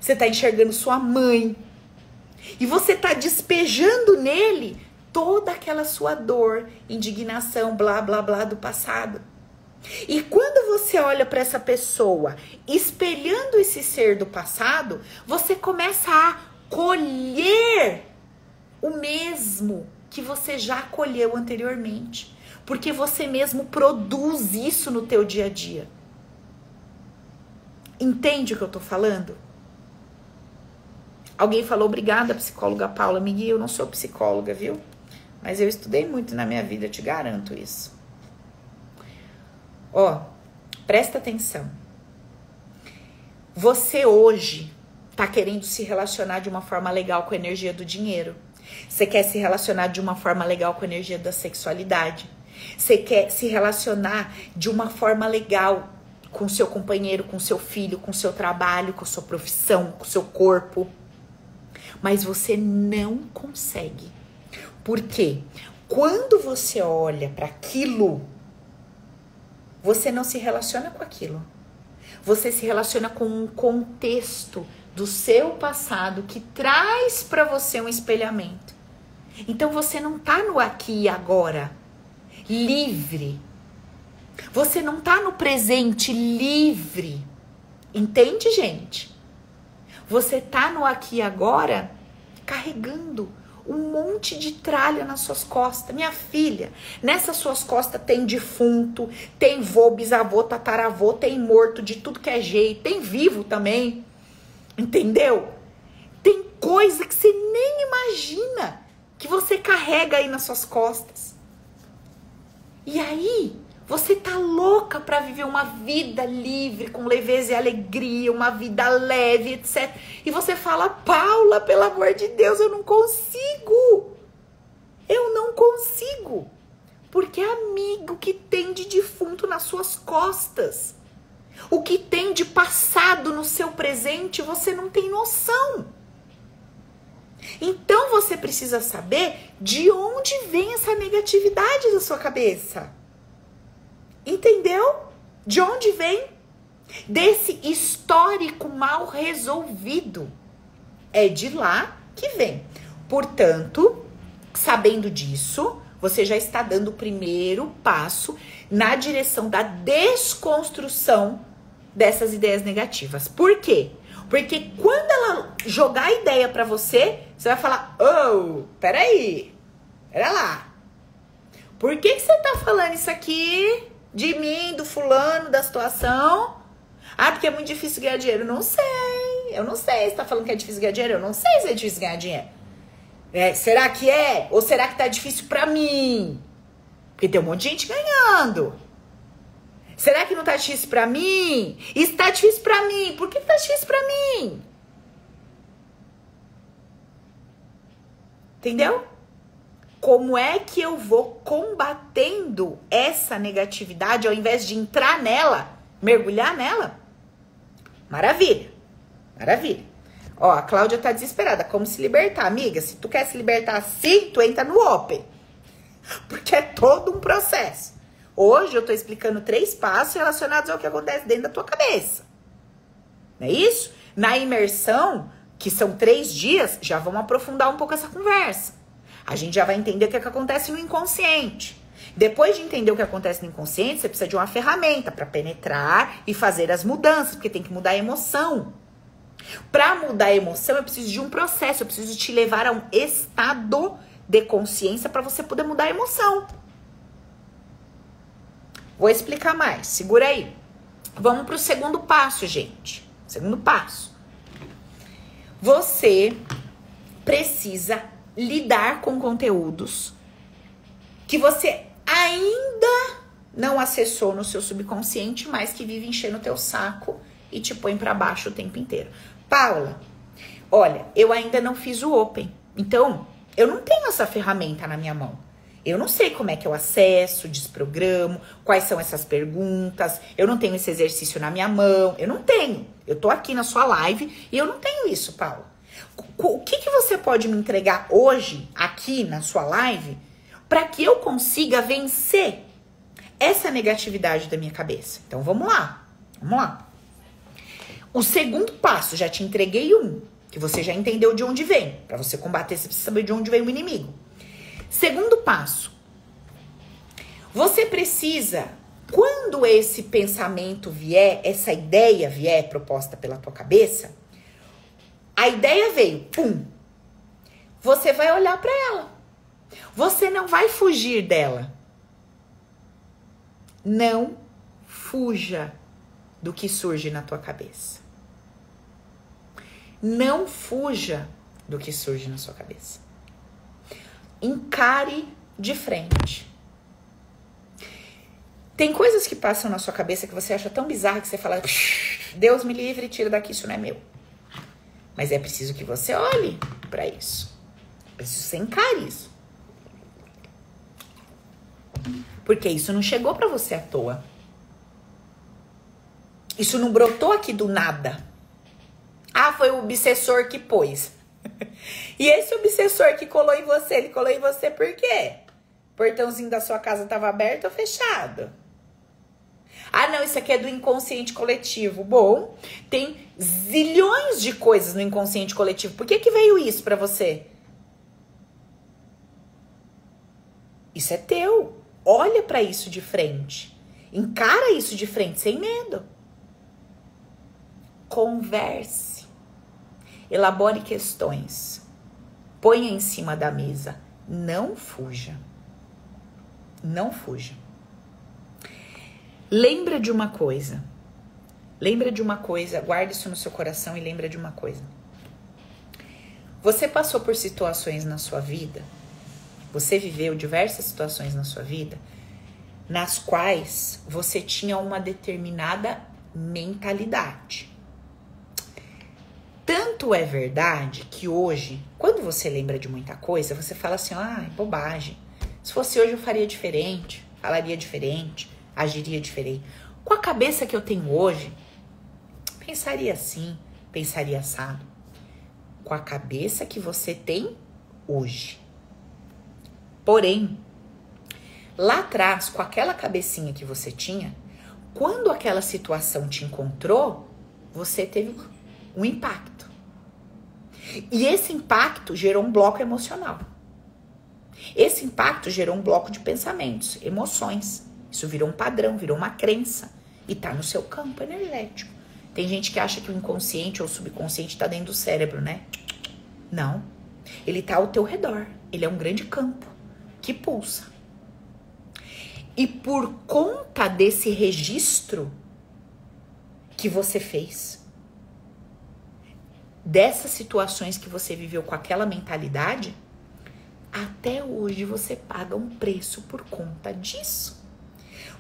Você tá enxergando sua mãe. E você está despejando nele toda aquela sua dor, indignação, blá blá blá do passado. E quando você olha para essa pessoa espelhando esse ser do passado, você começa a colher o mesmo que você já colheu anteriormente, porque você mesmo produz isso no teu dia a dia. Entende o que eu tô falando? Alguém falou, obrigada, psicóloga Paula. Miguel, eu não sou psicóloga, viu? Mas eu estudei muito na minha vida, te garanto isso. Ó, presta atenção. Você hoje tá querendo se relacionar de uma forma legal com a energia do dinheiro. Você quer se relacionar de uma forma legal com a energia da sexualidade. Você quer se relacionar de uma forma legal com seu companheiro, com seu filho, com seu trabalho, com sua profissão, com seu corpo. Mas você não consegue. Por quê? Quando você olha para aquilo, você não se relaciona com aquilo. Você se relaciona com um contexto do seu passado que traz para você um espelhamento. Então você não tá no aqui e agora, livre. Você não tá no presente livre. Entende, gente? Você tá no aqui agora carregando um monte de tralha nas suas costas. Minha filha, nessas suas costas tem defunto, tem vô, bisavô, tataravô, tem morto de tudo que é jeito, tem vivo também. Entendeu? Tem coisa que você nem imagina que você carrega aí nas suas costas. E aí, você tá louca para viver uma vida livre, com leveza e alegria, uma vida leve, etc. E você fala, Paula, pelo amor de Deus, eu não consigo. Eu não consigo. Porque é amigo que tem de defunto nas suas costas. O que tem de passado no seu presente, você não tem noção. Então você precisa saber de onde vem essa negatividade da sua cabeça. Entendeu? De onde vem? Desse histórico mal resolvido. É de lá que vem. Portanto, sabendo disso, você já está dando o primeiro passo na direção da desconstrução dessas ideias negativas. Por quê? Porque quando ela jogar a ideia para você, você vai falar: "Oh, peraí. Pera lá. Por que que você tá falando isso aqui? De mim, do fulano, da situação. Ah, porque é muito difícil ganhar dinheiro. Não sei. Eu não sei. Você tá falando que é difícil ganhar dinheiro? Eu não sei se é difícil ganhar dinheiro. É, será que é? Ou será que tá difícil pra mim? Porque tem um monte de gente ganhando. Será que não tá difícil pra mim? Está difícil pra mim. Por que tá difícil pra mim? Entendeu? Como é que eu vou combatendo essa negatividade ao invés de entrar nela, mergulhar nela? Maravilha. Maravilha. Ó, a Cláudia tá desesperada. Como se libertar, amiga? Se tu quer se libertar assim, tu entra no Open. Porque é todo um processo. Hoje eu tô explicando três passos relacionados ao que acontece dentro da tua cabeça. Não é isso? Na imersão, que são três dias, já vamos aprofundar um pouco essa conversa. A gente já vai entender o que, é que acontece no inconsciente. Depois de entender o que acontece no inconsciente, você precisa de uma ferramenta para penetrar e fazer as mudanças, porque tem que mudar a emoção. Para mudar a emoção, eu preciso de um processo, eu preciso te levar a um estado de consciência para você poder mudar a emoção. Vou explicar mais, segura aí. Vamos para o segundo passo, gente. Segundo passo. Você precisa lidar com conteúdos que você ainda não acessou no seu subconsciente, mas que vive enchendo o teu saco e te põe para baixo o tempo inteiro. Paula, olha, eu ainda não fiz o Open. Então, eu não tenho essa ferramenta na minha mão. Eu não sei como é que eu acesso, desprogramo, quais são essas perguntas. Eu não tenho esse exercício na minha mão. Eu não tenho. Eu tô aqui na sua live e eu não tenho isso, Paula. O que, que você pode me entregar hoje, aqui na sua live, para que eu consiga vencer essa negatividade da minha cabeça? Então vamos lá, vamos lá. O segundo passo, já te entreguei um, que você já entendeu de onde vem. Para você combater, você precisa saber de onde vem o inimigo. Segundo passo, você precisa, quando esse pensamento vier, essa ideia vier proposta pela tua cabeça, a ideia veio, pum. Você vai olhar para ela. Você não vai fugir dela. Não fuja do que surge na tua cabeça. Não fuja do que surge na sua cabeça. Encare de frente. Tem coisas que passam na sua cabeça que você acha tão bizarra que você fala: Deus me livre, tira daqui, isso não é meu. Mas é preciso que você olhe para isso. É preciso encare isso. Porque isso não chegou para você à toa. Isso não brotou aqui do nada. Ah, foi o obsessor que pôs. e esse obsessor que colou em você, ele colou em você por quê? O portãozinho da sua casa estava aberto ou fechado? Ah, não, isso aqui é do inconsciente coletivo. Bom, tem zilhões de coisas no inconsciente coletivo. Por que que veio isso para você? Isso é teu. Olha para isso de frente. Encara isso de frente sem medo. Converse. Elabore questões. Ponha em cima da mesa. Não fuja. Não fuja. Lembra de uma coisa. Lembra de uma coisa, guarde isso no seu coração e lembra de uma coisa. Você passou por situações na sua vida, você viveu diversas situações na sua vida, nas quais você tinha uma determinada mentalidade. Tanto é verdade que hoje, quando você lembra de muita coisa, você fala assim: ah, é bobagem. Se fosse hoje eu faria diferente, falaria diferente agiria diferente. Com a cabeça que eu tenho hoje, pensaria assim, pensaria assado. Com a cabeça que você tem hoje. Porém, lá atrás, com aquela cabecinha que você tinha, quando aquela situação te encontrou, você teve um impacto. E esse impacto gerou um bloco emocional. Esse impacto gerou um bloco de pensamentos, emoções. Isso virou um padrão, virou uma crença e tá no seu campo energético. Tem gente que acha que o inconsciente ou o subconsciente está dentro do cérebro, né? Não. Ele tá ao teu redor. Ele é um grande campo que pulsa. E por conta desse registro que você fez, dessas situações que você viveu com aquela mentalidade, até hoje você paga um preço por conta disso.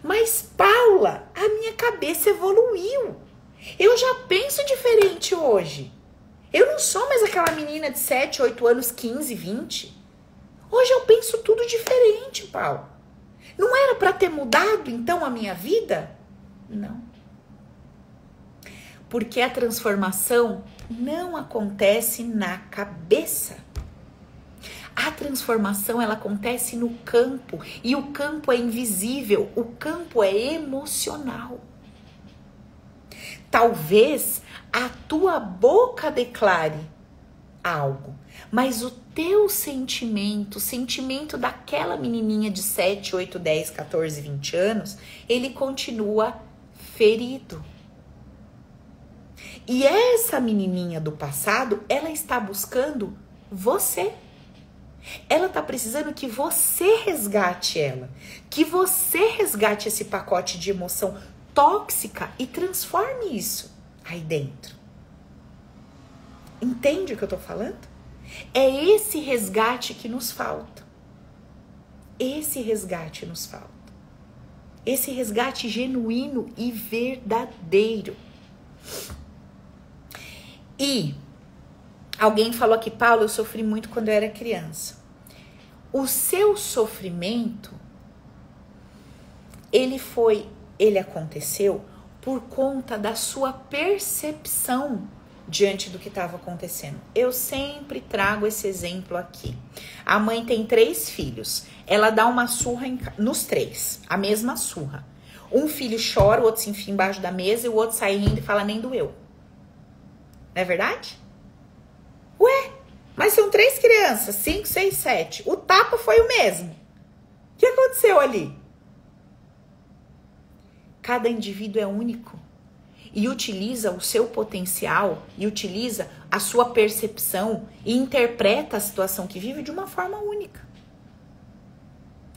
Mas, Paula, a minha cabeça evoluiu. Eu já penso diferente hoje. Eu não sou mais aquela menina de 7, 8 anos, 15, 20. Hoje eu penso tudo diferente, Paula. Não era para ter mudado então a minha vida? Não. Porque a transformação não acontece na cabeça. A transformação ela acontece no campo e o campo é invisível, o campo é emocional. Talvez a tua boca declare algo, mas o teu sentimento, o sentimento daquela menininha de 7, 8, 10, 14, 20 anos, ele continua ferido. E essa menininha do passado, ela está buscando você. Ela tá precisando que você resgate ela, que você resgate esse pacote de emoção tóxica e transforme isso aí dentro. Entende o que eu tô falando? É esse resgate que nos falta. Esse resgate nos falta. Esse resgate genuíno e verdadeiro. E alguém falou aqui, Paulo, eu sofri muito quando eu era criança o seu sofrimento ele foi, ele aconteceu por conta da sua percepção diante do que estava acontecendo. Eu sempre trago esse exemplo aqui. A mãe tem três filhos. Ela dá uma surra em, nos três, a mesma surra. Um filho chora, o outro se enfia embaixo da mesa e o outro sai rindo e fala nem doeu. Não é verdade? Ué, mas são três crianças, cinco, seis, sete. O tapa foi o mesmo. O que aconteceu ali? Cada indivíduo é único e utiliza o seu potencial e utiliza a sua percepção e interpreta a situação que vive de uma forma única.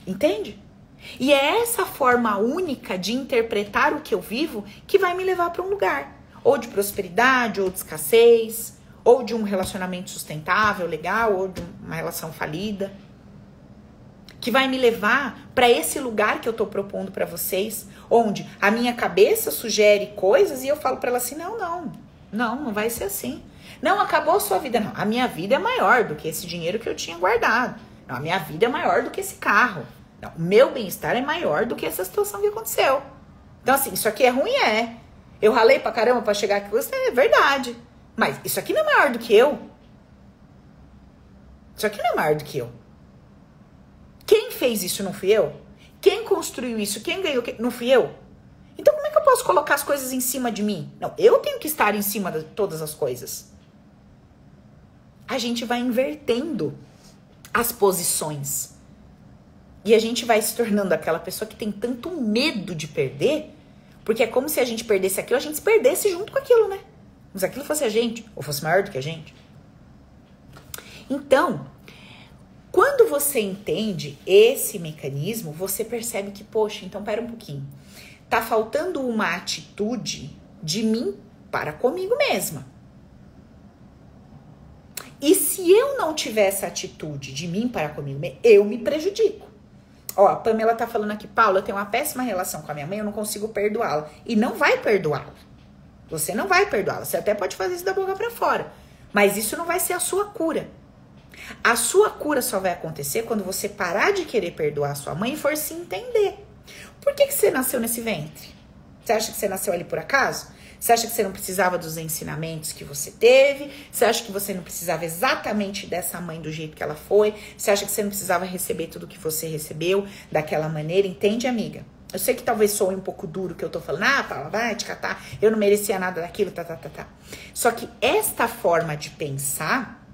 Entende? E é essa forma única de interpretar o que eu vivo que vai me levar para um lugar, ou de prosperidade, ou de escassez, ou de um relacionamento sustentável, legal, ou de uma relação falida, que vai me levar para esse lugar que eu tô propondo para vocês, onde a minha cabeça sugere coisas e eu falo para ela assim: "Não, não. Não, não vai ser assim. Não, acabou a sua vida. Não, a minha vida é maior do que esse dinheiro que eu tinha guardado. Não, a minha vida é maior do que esse carro. Não, o meu bem-estar é maior do que essa situação que aconteceu. Então, assim, isso aqui é ruim, é. Eu ralei pra caramba pra chegar aqui, você é verdade. Mas isso aqui não é maior do que eu. Isso aqui não é maior do que eu. Quem fez isso não fui eu? Quem construiu isso? Quem ganhou? Não fui eu? Então como é que eu posso colocar as coisas em cima de mim? Não, eu tenho que estar em cima de todas as coisas. A gente vai invertendo as posições. E a gente vai se tornando aquela pessoa que tem tanto medo de perder, porque é como se a gente perdesse aquilo, a gente se perdesse junto com aquilo, né? Mas aquilo fosse a gente, ou fosse maior do que a gente. Então, quando você entende esse mecanismo, você percebe que, poxa, então pera um pouquinho. Tá faltando uma atitude de mim para comigo mesma. E se eu não tiver essa atitude de mim para comigo mesma, eu me prejudico. Ó, a Pamela tá falando aqui, Paula, eu tenho uma péssima relação com a minha mãe, eu não consigo perdoá-la. E não vai perdoá-la. Você não vai perdoá-la. Você até pode fazer isso da boca para fora. Mas isso não vai ser a sua cura. A sua cura só vai acontecer quando você parar de querer perdoar a sua mãe e for se entender. Por que, que você nasceu nesse ventre? Você acha que você nasceu ali por acaso? Você acha que você não precisava dos ensinamentos que você teve? Você acha que você não precisava exatamente dessa mãe do jeito que ela foi? Você acha que você não precisava receber tudo que você recebeu daquela maneira? Entende, amiga? Eu sei que talvez soe um pouco duro que eu tô falando, ah, Paula, vai te catar, eu não merecia nada daquilo, tá, tá, tá, tá. Só que esta forma de pensar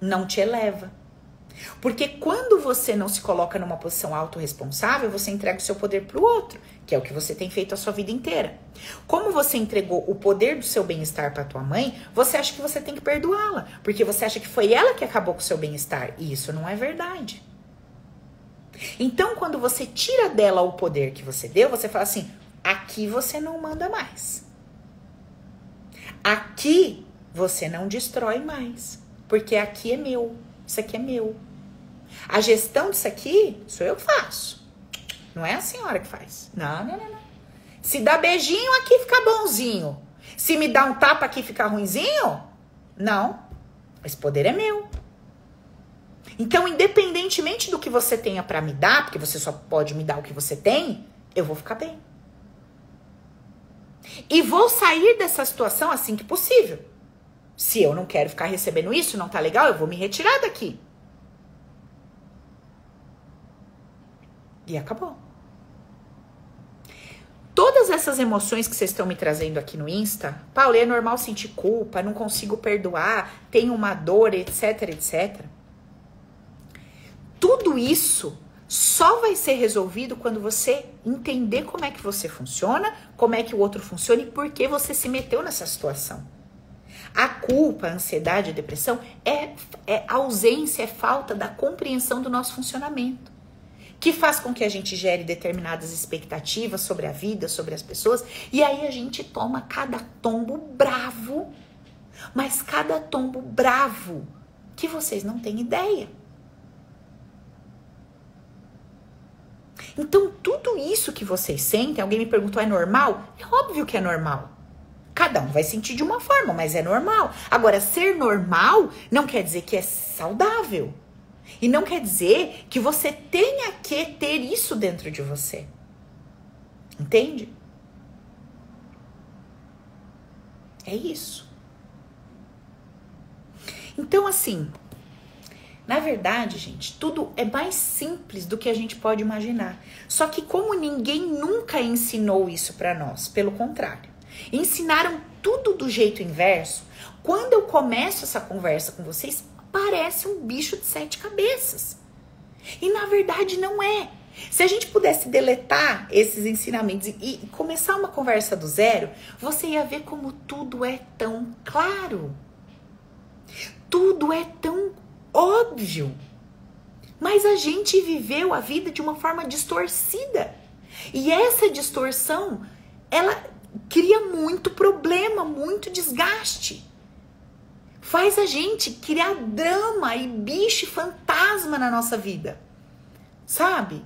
não te eleva. Porque quando você não se coloca numa posição autorresponsável, você entrega o seu poder para o outro, que é o que você tem feito a sua vida inteira. Como você entregou o poder do seu bem-estar para tua mãe, você acha que você tem que perdoá-la, porque você acha que foi ela que acabou com o seu bem-estar, e isso não é verdade. Então, quando você tira dela o poder que você deu, você fala assim: aqui você não manda mais. Aqui você não destrói mais. Porque aqui é meu. Isso aqui é meu. A gestão disso aqui sou eu que faço. Não é a senhora que faz. Não, não, não, não. Se dá beijinho, aqui fica bonzinho. Se me dá um tapa aqui fica ruinzinho? Não. Esse poder é meu. Então, independentemente do que você tenha para me dar, porque você só pode me dar o que você tem, eu vou ficar bem. E vou sair dessa situação assim que possível. Se eu não quero ficar recebendo isso, não tá legal, eu vou me retirar daqui. E acabou. Todas essas emoções que vocês estão me trazendo aqui no Insta, Paulo, é normal sentir culpa, não consigo perdoar, tenho uma dor, etc, etc. Tudo isso só vai ser resolvido quando você entender como é que você funciona, como é que o outro funciona e por que você se meteu nessa situação. A culpa, a ansiedade, a depressão é, é ausência, é falta da compreensão do nosso funcionamento. Que faz com que a gente gere determinadas expectativas sobre a vida, sobre as pessoas, e aí a gente toma cada tombo bravo, mas cada tombo bravo que vocês não têm ideia. Então, tudo isso que vocês sentem, alguém me perguntou, é normal? É óbvio que é normal. Cada um vai sentir de uma forma, mas é normal. Agora, ser normal não quer dizer que é saudável. E não quer dizer que você tenha que ter isso dentro de você. Entende? É isso. Então, assim, na verdade, gente, tudo é mais simples do que a gente pode imaginar. Só que como ninguém nunca ensinou isso para nós, pelo contrário. Ensinaram tudo do jeito inverso. Quando eu começo essa conversa com vocês, parece um bicho de sete cabeças. E na verdade não é. Se a gente pudesse deletar esses ensinamentos e, começar uma conversa do zero, você ia ver como tudo é tão claro. Tudo é tão óbvio. Mas a gente viveu a vida de uma forma distorcida. E essa distorção, ela cria muito problema, muito desgaste. Faz a gente criar drama e bicho fantasma na nossa vida. Sabe?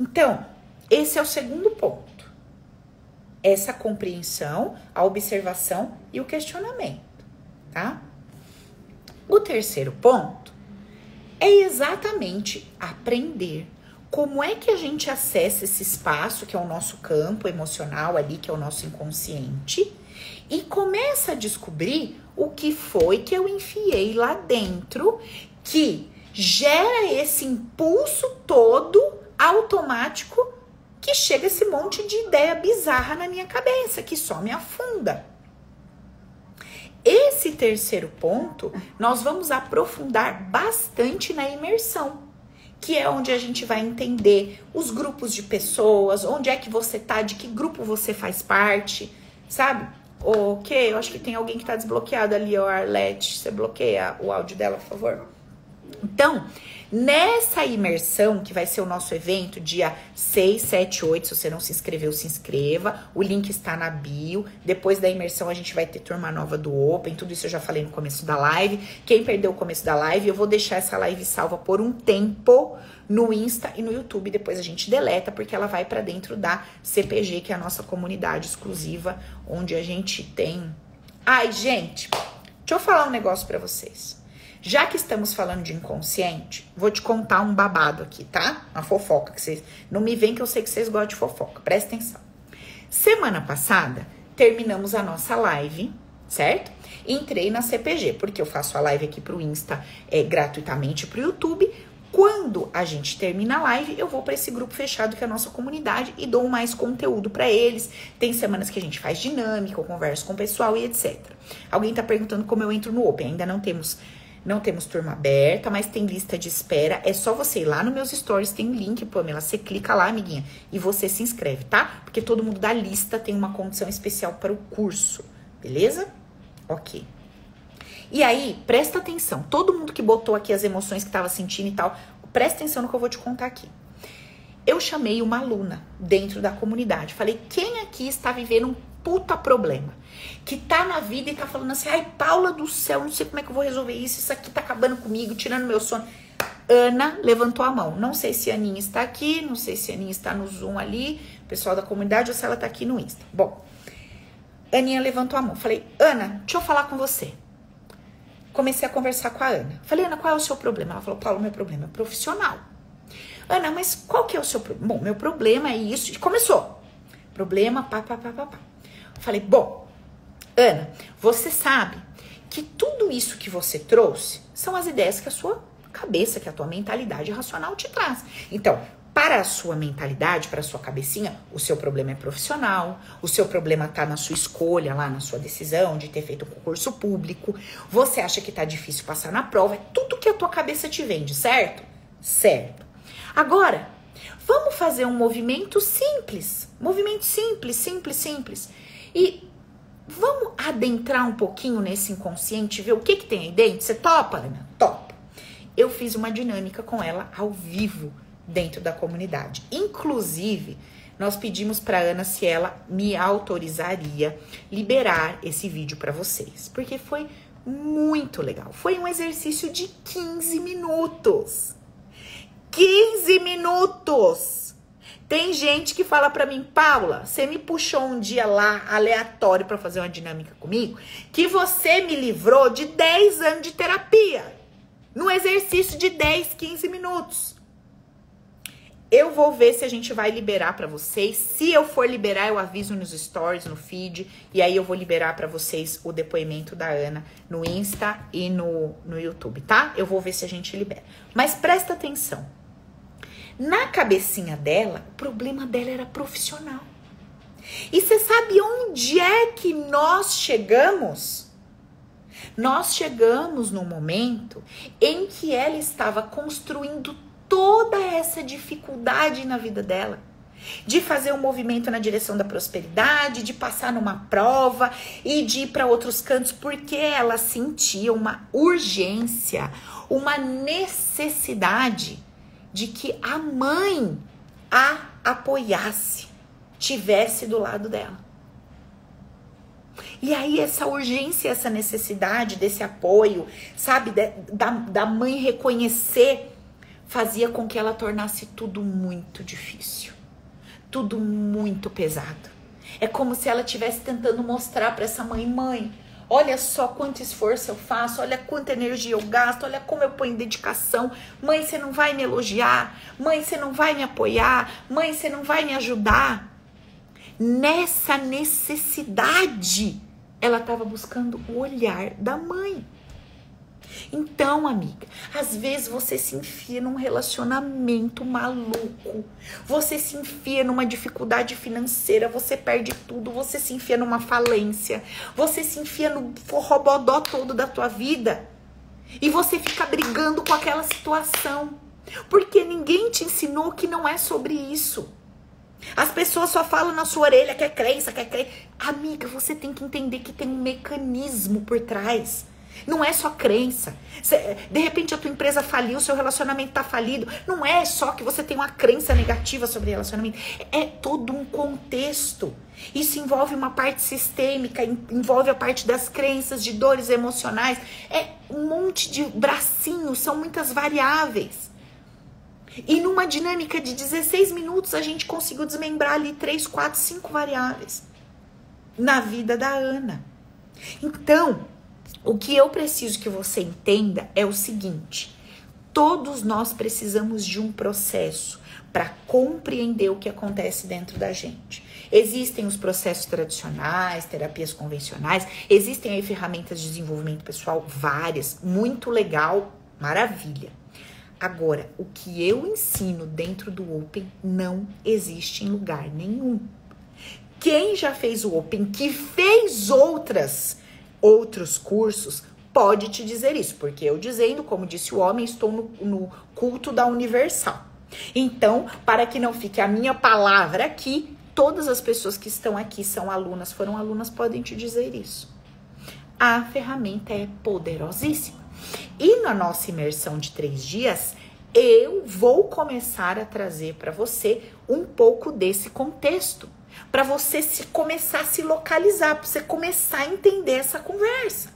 Então, esse é o segundo ponto. Essa compreensão, a observação e o questionamento. tá? O terceiro ponto é exatamente aprender como é que a gente acessa esse espaço que é o nosso campo emocional ali, que é o nosso inconsciente, e começa a descobrir o que foi que eu enfiei lá dentro que gera esse impulso todo automático que chega esse monte de ideia bizarra na minha cabeça, que só me afunda. Esse terceiro ponto, nós vamos aprofundar bastante na imersão, que é onde a gente vai entender os grupos de pessoas, onde é que você tá, de que grupo você faz parte, sabe? Ok, eu acho que tem alguém que tá desbloqueado ali, ó, Arlete. Você bloqueia o áudio dela, por favor? Então, Nessa imersão, que vai ser o nosso evento, dia 6, 7, 8, se você não se inscreveu, se inscreva. O link está na bio. Depois da imersão, a gente vai ter turma nova do Open. Tudo isso eu já falei no começo da live. Quem perdeu o começo da live, eu vou deixar essa live salva por um tempo no Insta e no YouTube. Depois a gente deleta, porque ela vai para dentro da CPG, que é a nossa comunidade exclusiva, onde a gente tem. Ai, gente, deixa eu falar um negócio para vocês. Já que estamos falando de inconsciente, vou te contar um babado aqui, tá? Uma fofoca que vocês. Não me vem que eu sei que vocês gostam de fofoca. Presta atenção. Semana passada, terminamos a nossa live, certo? Entrei na CPG, porque eu faço a live aqui pro Insta é, gratuitamente pro YouTube. Quando a gente termina a live, eu vou para esse grupo fechado que é a nossa comunidade e dou mais conteúdo para eles. Tem semanas que a gente faz dinâmica, eu converso com o pessoal e etc. Alguém tá perguntando como eu entro no Open. Ainda não temos não temos turma aberta, mas tem lista de espera. É só você ir lá nos meus stories, tem um link, Pamela. Você clica lá, amiguinha, e você se inscreve, tá? Porque todo mundo da lista tem uma condição especial para o curso, beleza? Ok. E aí, presta atenção. Todo mundo que botou aqui as emoções que estava sentindo e tal, presta atenção no que eu vou te contar aqui. Eu chamei uma aluna dentro da comunidade. Falei, quem aqui está vivendo um puta problema? que tá na vida e tá falando assim: ai, Paula do céu, não sei como é que eu vou resolver isso, isso aqui tá acabando comigo, tirando meu sono. Ana levantou a mão. Não sei se a Aninha está aqui, não sei se a Aninha está no Zoom ali, pessoal da comunidade, ou se ela tá aqui no Insta. Bom, Aninha levantou a mão. Falei, Ana, deixa eu falar com você. Comecei a conversar com a Ana. Falei, Ana, qual é o seu problema? Ela falou, Paulo, meu problema é profissional. Ana, mas qual que é o seu problema? Bom, meu problema é isso. E começou. Problema, pá, pá, pá, pá, pá. Falei, bom, Ana, você sabe que tudo isso que você trouxe são as ideias que a sua cabeça, que a tua mentalidade racional te traz. Então, para a sua mentalidade, para a sua cabecinha, o seu problema é profissional, o seu problema está na sua escolha, lá na sua decisão de ter feito um concurso público, você acha que está difícil passar na prova, é tudo que a tua cabeça te vende, certo? Certo. Agora, vamos fazer um movimento simples, movimento simples, simples, simples. E Vamos adentrar um pouquinho nesse inconsciente, ver o que, que tem aí dentro? Você topa, Ana? Topa. Eu fiz uma dinâmica com ela ao vivo dentro da comunidade. Inclusive, nós pedimos para Ana se ela me autorizaria liberar esse vídeo para vocês, porque foi muito legal. Foi um exercício de 15 minutos. 15 minutos! Tem gente que fala para mim, Paula, você me puxou um dia lá aleatório para fazer uma dinâmica comigo, que você me livrou de 10 anos de terapia, no exercício de 10, 15 minutos. Eu vou ver se a gente vai liberar para vocês. Se eu for liberar, eu aviso nos stories, no feed, e aí eu vou liberar para vocês o depoimento da Ana no Insta e no, no YouTube, tá? Eu vou ver se a gente libera. Mas presta atenção. Na cabecinha dela, o problema dela era profissional. E você sabe onde é que nós chegamos? Nós chegamos no momento em que ela estava construindo toda essa dificuldade na vida dela. De fazer um movimento na direção da prosperidade, de passar numa prova e de ir para outros cantos, porque ela sentia uma urgência, uma necessidade de que a mãe a apoiasse, tivesse do lado dela. E aí, essa urgência, essa necessidade desse apoio, sabe, da, da mãe reconhecer, fazia com que ela tornasse tudo muito difícil, tudo muito pesado. É como se ela estivesse tentando mostrar para essa mãe: mãe, Olha só quanto esforço eu faço, olha quanta energia eu gasto, olha como eu ponho dedicação. Mãe, você não vai me elogiar? Mãe, você não vai me apoiar? Mãe, você não vai me ajudar? Nessa necessidade, ela estava buscando o olhar da mãe. Então, amiga, às vezes você se enfia num relacionamento maluco, você se enfia numa dificuldade financeira, você perde tudo, você se enfia numa falência, você se enfia no forrobodó todo da tua vida e você fica brigando com aquela situação, porque ninguém te ensinou que não é sobre isso. As pessoas só falam na sua orelha que é crença, que é crença. Amiga, você tem que entender que tem um mecanismo por trás. Não é só crença. De repente a tua empresa faliu, o seu relacionamento está falido. Não é só que você tem uma crença negativa sobre relacionamento. É todo um contexto. Isso envolve uma parte sistêmica, envolve a parte das crenças, de dores emocionais. É um monte de bracinhos, são muitas variáveis. E numa dinâmica de 16 minutos a gente conseguiu desmembrar ali 3, 4, 5 variáveis na vida da Ana. Então, o que eu preciso que você entenda é o seguinte: todos nós precisamos de um processo para compreender o que acontece dentro da gente. Existem os processos tradicionais, terapias convencionais, existem aí ferramentas de desenvolvimento pessoal várias, muito legal, maravilha. Agora, o que eu ensino dentro do Open não existe em lugar nenhum. Quem já fez o Open, que fez outras outros cursos, pode te dizer isso, porque eu dizendo, como disse o homem, estou no, no culto da universal. Então, para que não fique a minha palavra aqui, todas as pessoas que estão aqui são alunas, foram alunas, podem te dizer isso. A ferramenta é poderosíssima. E na nossa imersão de três dias, eu vou começar a trazer para você um pouco desse contexto para você se começar a se localizar, para você começar a entender essa conversa.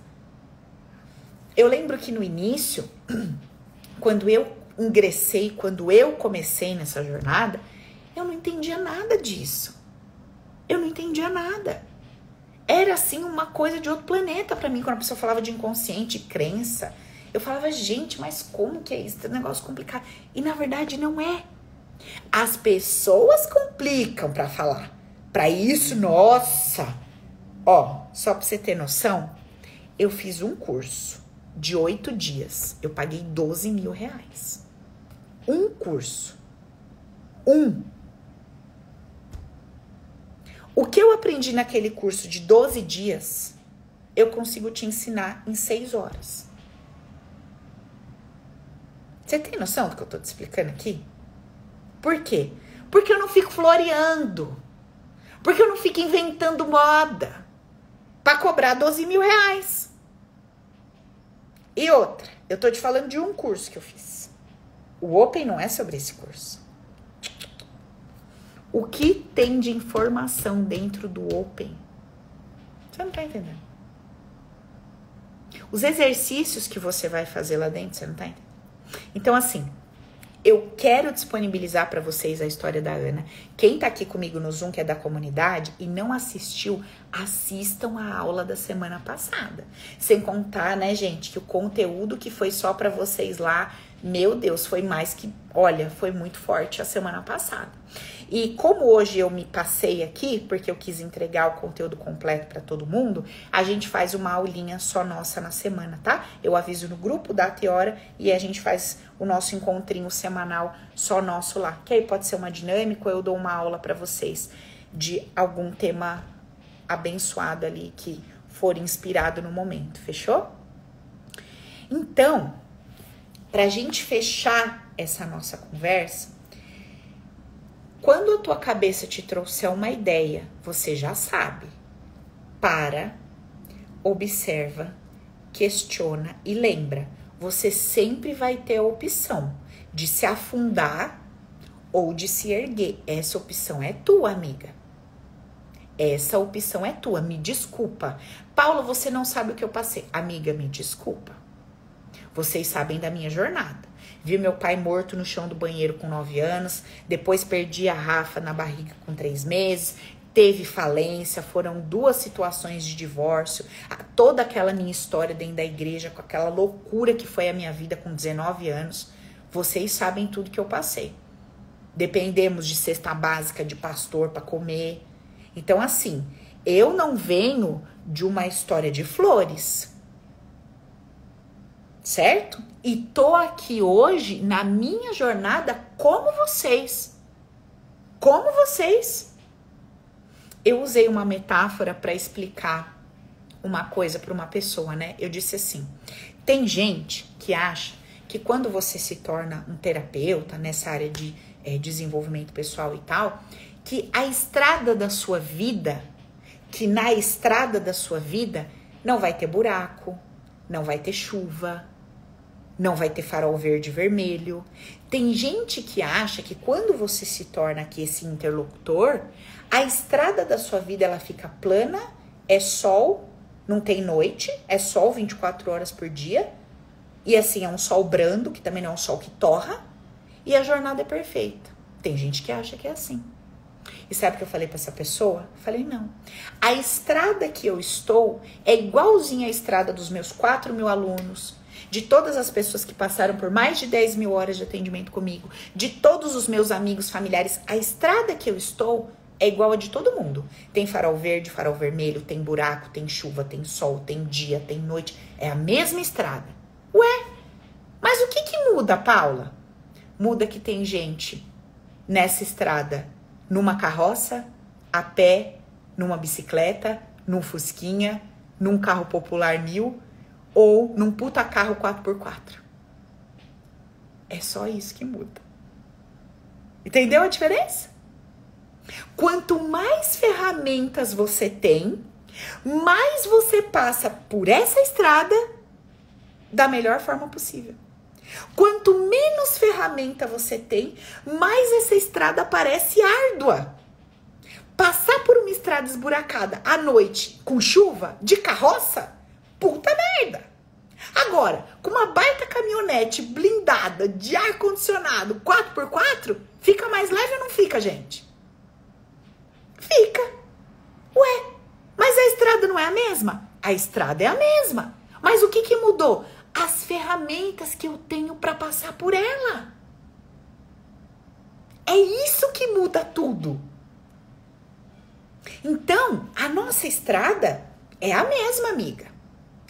Eu lembro que no início, quando eu ingressei, quando eu comecei nessa jornada, eu não entendia nada disso. Eu não entendia nada. Era assim uma coisa de outro planeta para mim quando a pessoa falava de inconsciente, crença. Eu falava, gente, mas como que é isso? É um negócio complicado. E na verdade não é. As pessoas complicam para falar. Para isso, nossa! Ó, só para você ter noção, eu fiz um curso de oito dias. Eu paguei 12 mil reais. Um curso. Um. O que eu aprendi naquele curso de 12 dias, eu consigo te ensinar em 6 horas. Você tem noção do que eu tô te explicando aqui? Por quê? Porque eu não fico floreando. Porque eu não fico inventando moda para cobrar 12 mil reais. E outra, eu tô te falando de um curso que eu fiz. O Open não é sobre esse curso. O que tem de informação dentro do Open? Você não tá entendendo. Os exercícios que você vai fazer lá dentro, você não tá entendendo. Então, assim, eu quero disponibilizar para vocês a história da Ana. Quem tá aqui comigo no Zoom, que é da comunidade, e não assistiu, assistam a aula da semana passada. Sem contar, né, gente, que o conteúdo que foi só para vocês lá, meu Deus, foi mais que, olha, foi muito forte a semana passada. E como hoje eu me passei aqui, porque eu quis entregar o conteúdo completo para todo mundo, a gente faz uma aulinha só nossa na semana, tá? Eu aviso no grupo, data e hora, e a gente faz o nosso encontrinho semanal só nosso lá. Que aí pode ser uma dinâmica, eu dou uma aula para vocês de algum tema abençoado ali que for inspirado no momento, fechou? Então, pra gente fechar essa nossa conversa, quando a tua cabeça te trouxer uma ideia, você já sabe. Para, observa, questiona e lembra, você sempre vai ter a opção de se afundar ou de se erguer. Essa opção é tua, amiga. Essa opção é tua, me desculpa. Paulo, você não sabe o que eu passei. Amiga, me desculpa. Vocês sabem da minha jornada. Vi meu pai morto no chão do banheiro com 9 anos. Depois perdi a Rafa na barriga com 3 meses. teve falência, foram duas situações de divórcio, toda aquela minha história dentro da igreja, com aquela loucura que foi a minha vida com 19 anos. Vocês sabem tudo que eu passei. Dependemos de cesta básica de pastor para comer. Então, assim, eu não venho de uma história de flores. Certo? E tô aqui hoje na minha jornada como vocês. Como vocês. Eu usei uma metáfora para explicar uma coisa para uma pessoa, né? Eu disse assim: tem gente que acha que quando você se torna um terapeuta nessa área de é, desenvolvimento pessoal e tal, que a estrada da sua vida, que na estrada da sua vida não vai ter buraco, não vai ter chuva, não vai ter farol verde e vermelho. Tem gente que acha que quando você se torna aqui esse interlocutor, a estrada da sua vida ela fica plana, é sol, não tem noite, é sol 24 horas por dia. E assim, é um sol brando, que também não é um sol que torra, e a jornada é perfeita. Tem gente que acha que é assim. E sabe o que eu falei para essa pessoa? Falei, não. A estrada que eu estou é igualzinha à estrada dos meus 4 mil alunos, de todas as pessoas que passaram por mais de 10 mil horas de atendimento comigo, de todos os meus amigos, familiares. A estrada que eu estou é igual a de todo mundo. Tem farol verde, farol vermelho, tem buraco, tem chuva, tem sol, tem dia, tem noite. É a mesma estrada. Ué, mas o que, que muda, Paula? Muda que tem gente nessa estrada numa carroça, a pé, numa bicicleta, num fusquinha, num carro popular mil ou num puta carro 4x4. É só isso que muda. Entendeu a diferença? Quanto mais ferramentas você tem, mais você passa por essa estrada da melhor forma possível. Quanto menos ferramenta você tem, mais essa estrada parece árdua. Passar por uma estrada esburacada à noite com chuva de carroça, puta merda. Agora, com uma baita caminhonete blindada de ar condicionado 4x4, fica mais leve ou não fica, gente? Fica. Ué, mas a estrada não é a mesma? A estrada é a mesma. Mas o que, que mudou? As ferramentas que eu tenho para passar por ela. É isso que muda tudo. Então, a nossa estrada é a mesma, amiga.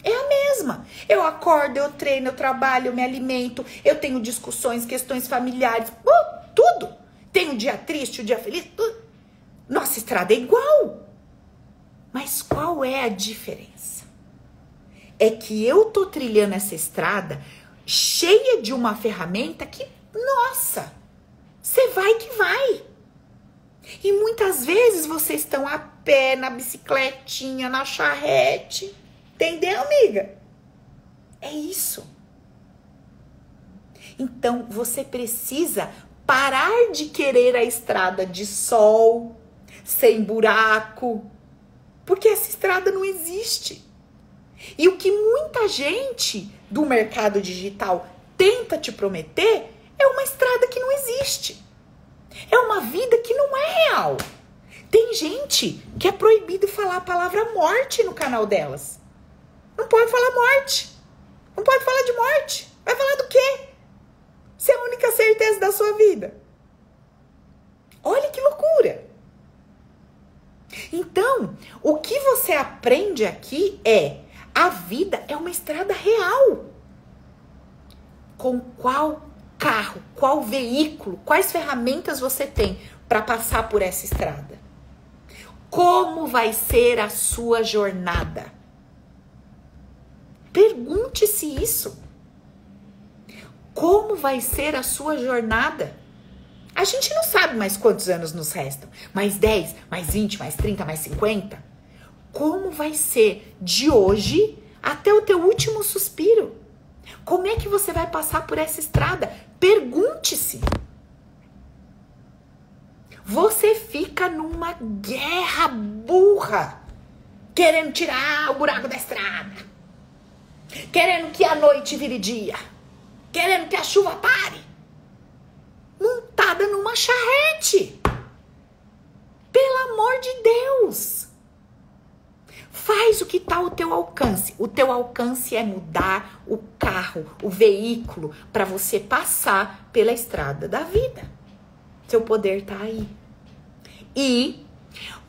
É a mesma. Eu acordo, eu treino, eu trabalho, eu me alimento, eu tenho discussões, questões familiares, uh, tudo. Tenho um dia triste, um dia feliz, tudo. Nossa estrada é igual. Mas qual é a diferença? É que eu tô trilhando essa estrada cheia de uma ferramenta que, nossa, você vai que vai. E muitas vezes vocês estão a pé, na bicicletinha, na charrete. Entendeu, amiga? É isso. Então você precisa parar de querer a estrada de sol, sem buraco, porque essa estrada não existe. E o que muita gente do mercado digital tenta te prometer é uma estrada que não existe. É uma vida que não é real. Tem gente que é proibido falar a palavra morte no canal delas. Não pode falar morte. Não pode falar de morte. Vai falar do quê? Se é a única certeza da sua vida. Olha que loucura. Então, o que você aprende aqui é a vida é uma estrada real. Com qual carro, qual veículo, quais ferramentas você tem para passar por essa estrada? Como vai ser a sua jornada? Pergunte-se isso. Como vai ser a sua jornada? A gente não sabe mais quantos anos nos restam. Mais 10, mais 20, mais 30, mais 50? Como vai ser de hoje até o teu último suspiro. Como é que você vai passar por essa estrada? Pergunte-se. Você fica numa guerra burra, querendo tirar o buraco da estrada, querendo que a noite vire dia, querendo que a chuva pare, montada numa charrete. Pelo amor de Deus! Faz o que está ao teu alcance. O teu alcance é mudar o carro, o veículo, para você passar pela estrada da vida. Seu poder está aí. E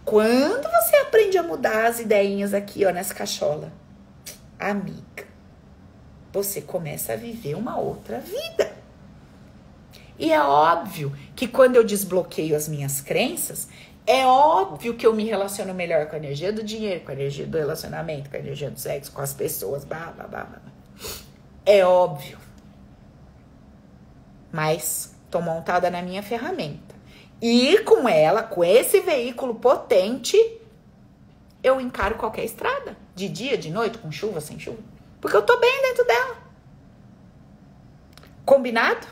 quando você aprende a mudar as ideinhas aqui, ó, nessa cachola, amiga, você começa a viver uma outra vida. E é óbvio que quando eu desbloqueio as minhas crenças, é óbvio que eu me relaciono melhor com a energia do dinheiro, com a energia do relacionamento, com a energia do sexo, com as pessoas, blá, blá, blá, blá. É óbvio. Mas tô montada na minha ferramenta. E com ela, com esse veículo potente, eu encaro qualquer estrada. De dia, de noite, com chuva, sem chuva. Porque eu tô bem dentro dela. Combinado?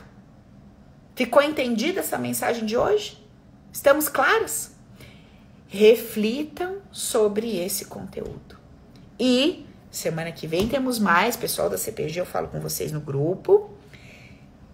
Ficou entendida essa mensagem de hoje? Estamos claros? Reflitam sobre esse conteúdo. E semana que vem temos mais, pessoal da CPG, eu falo com vocês no grupo.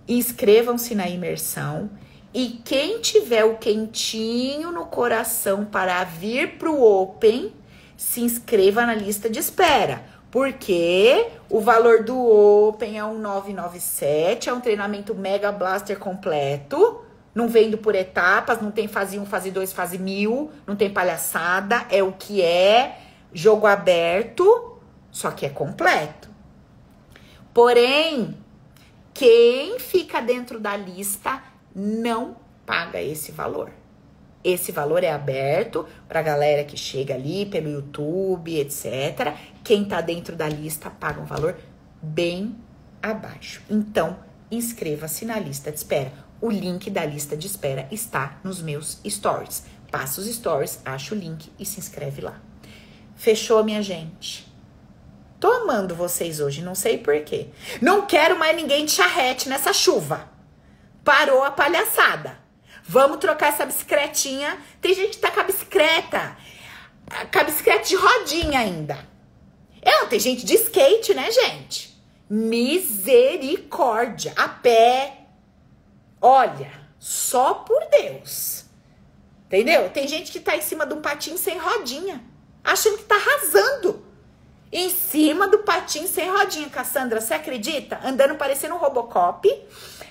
Inscrevam-se na imersão. E quem tiver o quentinho no coração para vir para o Open, se inscreva na lista de espera. Porque o valor do Open é um 997, é um treinamento Mega Blaster completo. Não vendo por etapas, não tem fase 1, fase 2, fase 1000, não tem palhaçada, é o que é, jogo aberto, só que é completo. Porém, quem fica dentro da lista não paga esse valor. Esse valor é aberto para galera que chega ali pelo YouTube, etc. Quem tá dentro da lista paga um valor bem abaixo. Então, inscreva-se na lista de espera. O link da lista de espera está nos meus stories. Passa os stories, acha o link e se inscreve lá. Fechou, minha gente? Tô amando vocês hoje, não sei porquê. Não quero mais ninguém de charrete nessa chuva. Parou a palhaçada. Vamos trocar essa bicicletinha. Tem gente que tá com a bicicleta. Com a bicicleta de rodinha ainda. É, tem gente de skate, né, gente? Misericórdia. A pé. Olha, só por Deus. Entendeu? Tem gente que tá em cima de um patinho sem rodinha. Achando que tá arrasando. Em cima do patinho sem rodinha, Cassandra. Você acredita? Andando parecendo um Robocop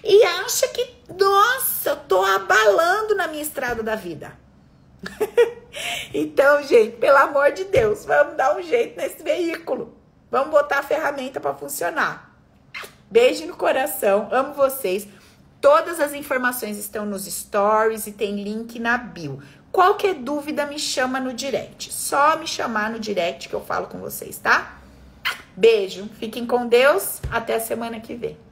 e acha que, nossa, eu tô abalando na minha estrada da vida. então, gente, pelo amor de Deus, vamos dar um jeito nesse veículo. Vamos botar a ferramenta para funcionar. Beijo no coração, amo vocês. Todas as informações estão nos stories e tem link na bio. Qualquer dúvida me chama no direct. Só me chamar no direct que eu falo com vocês, tá? Beijo, fiquem com Deus. Até a semana que vem.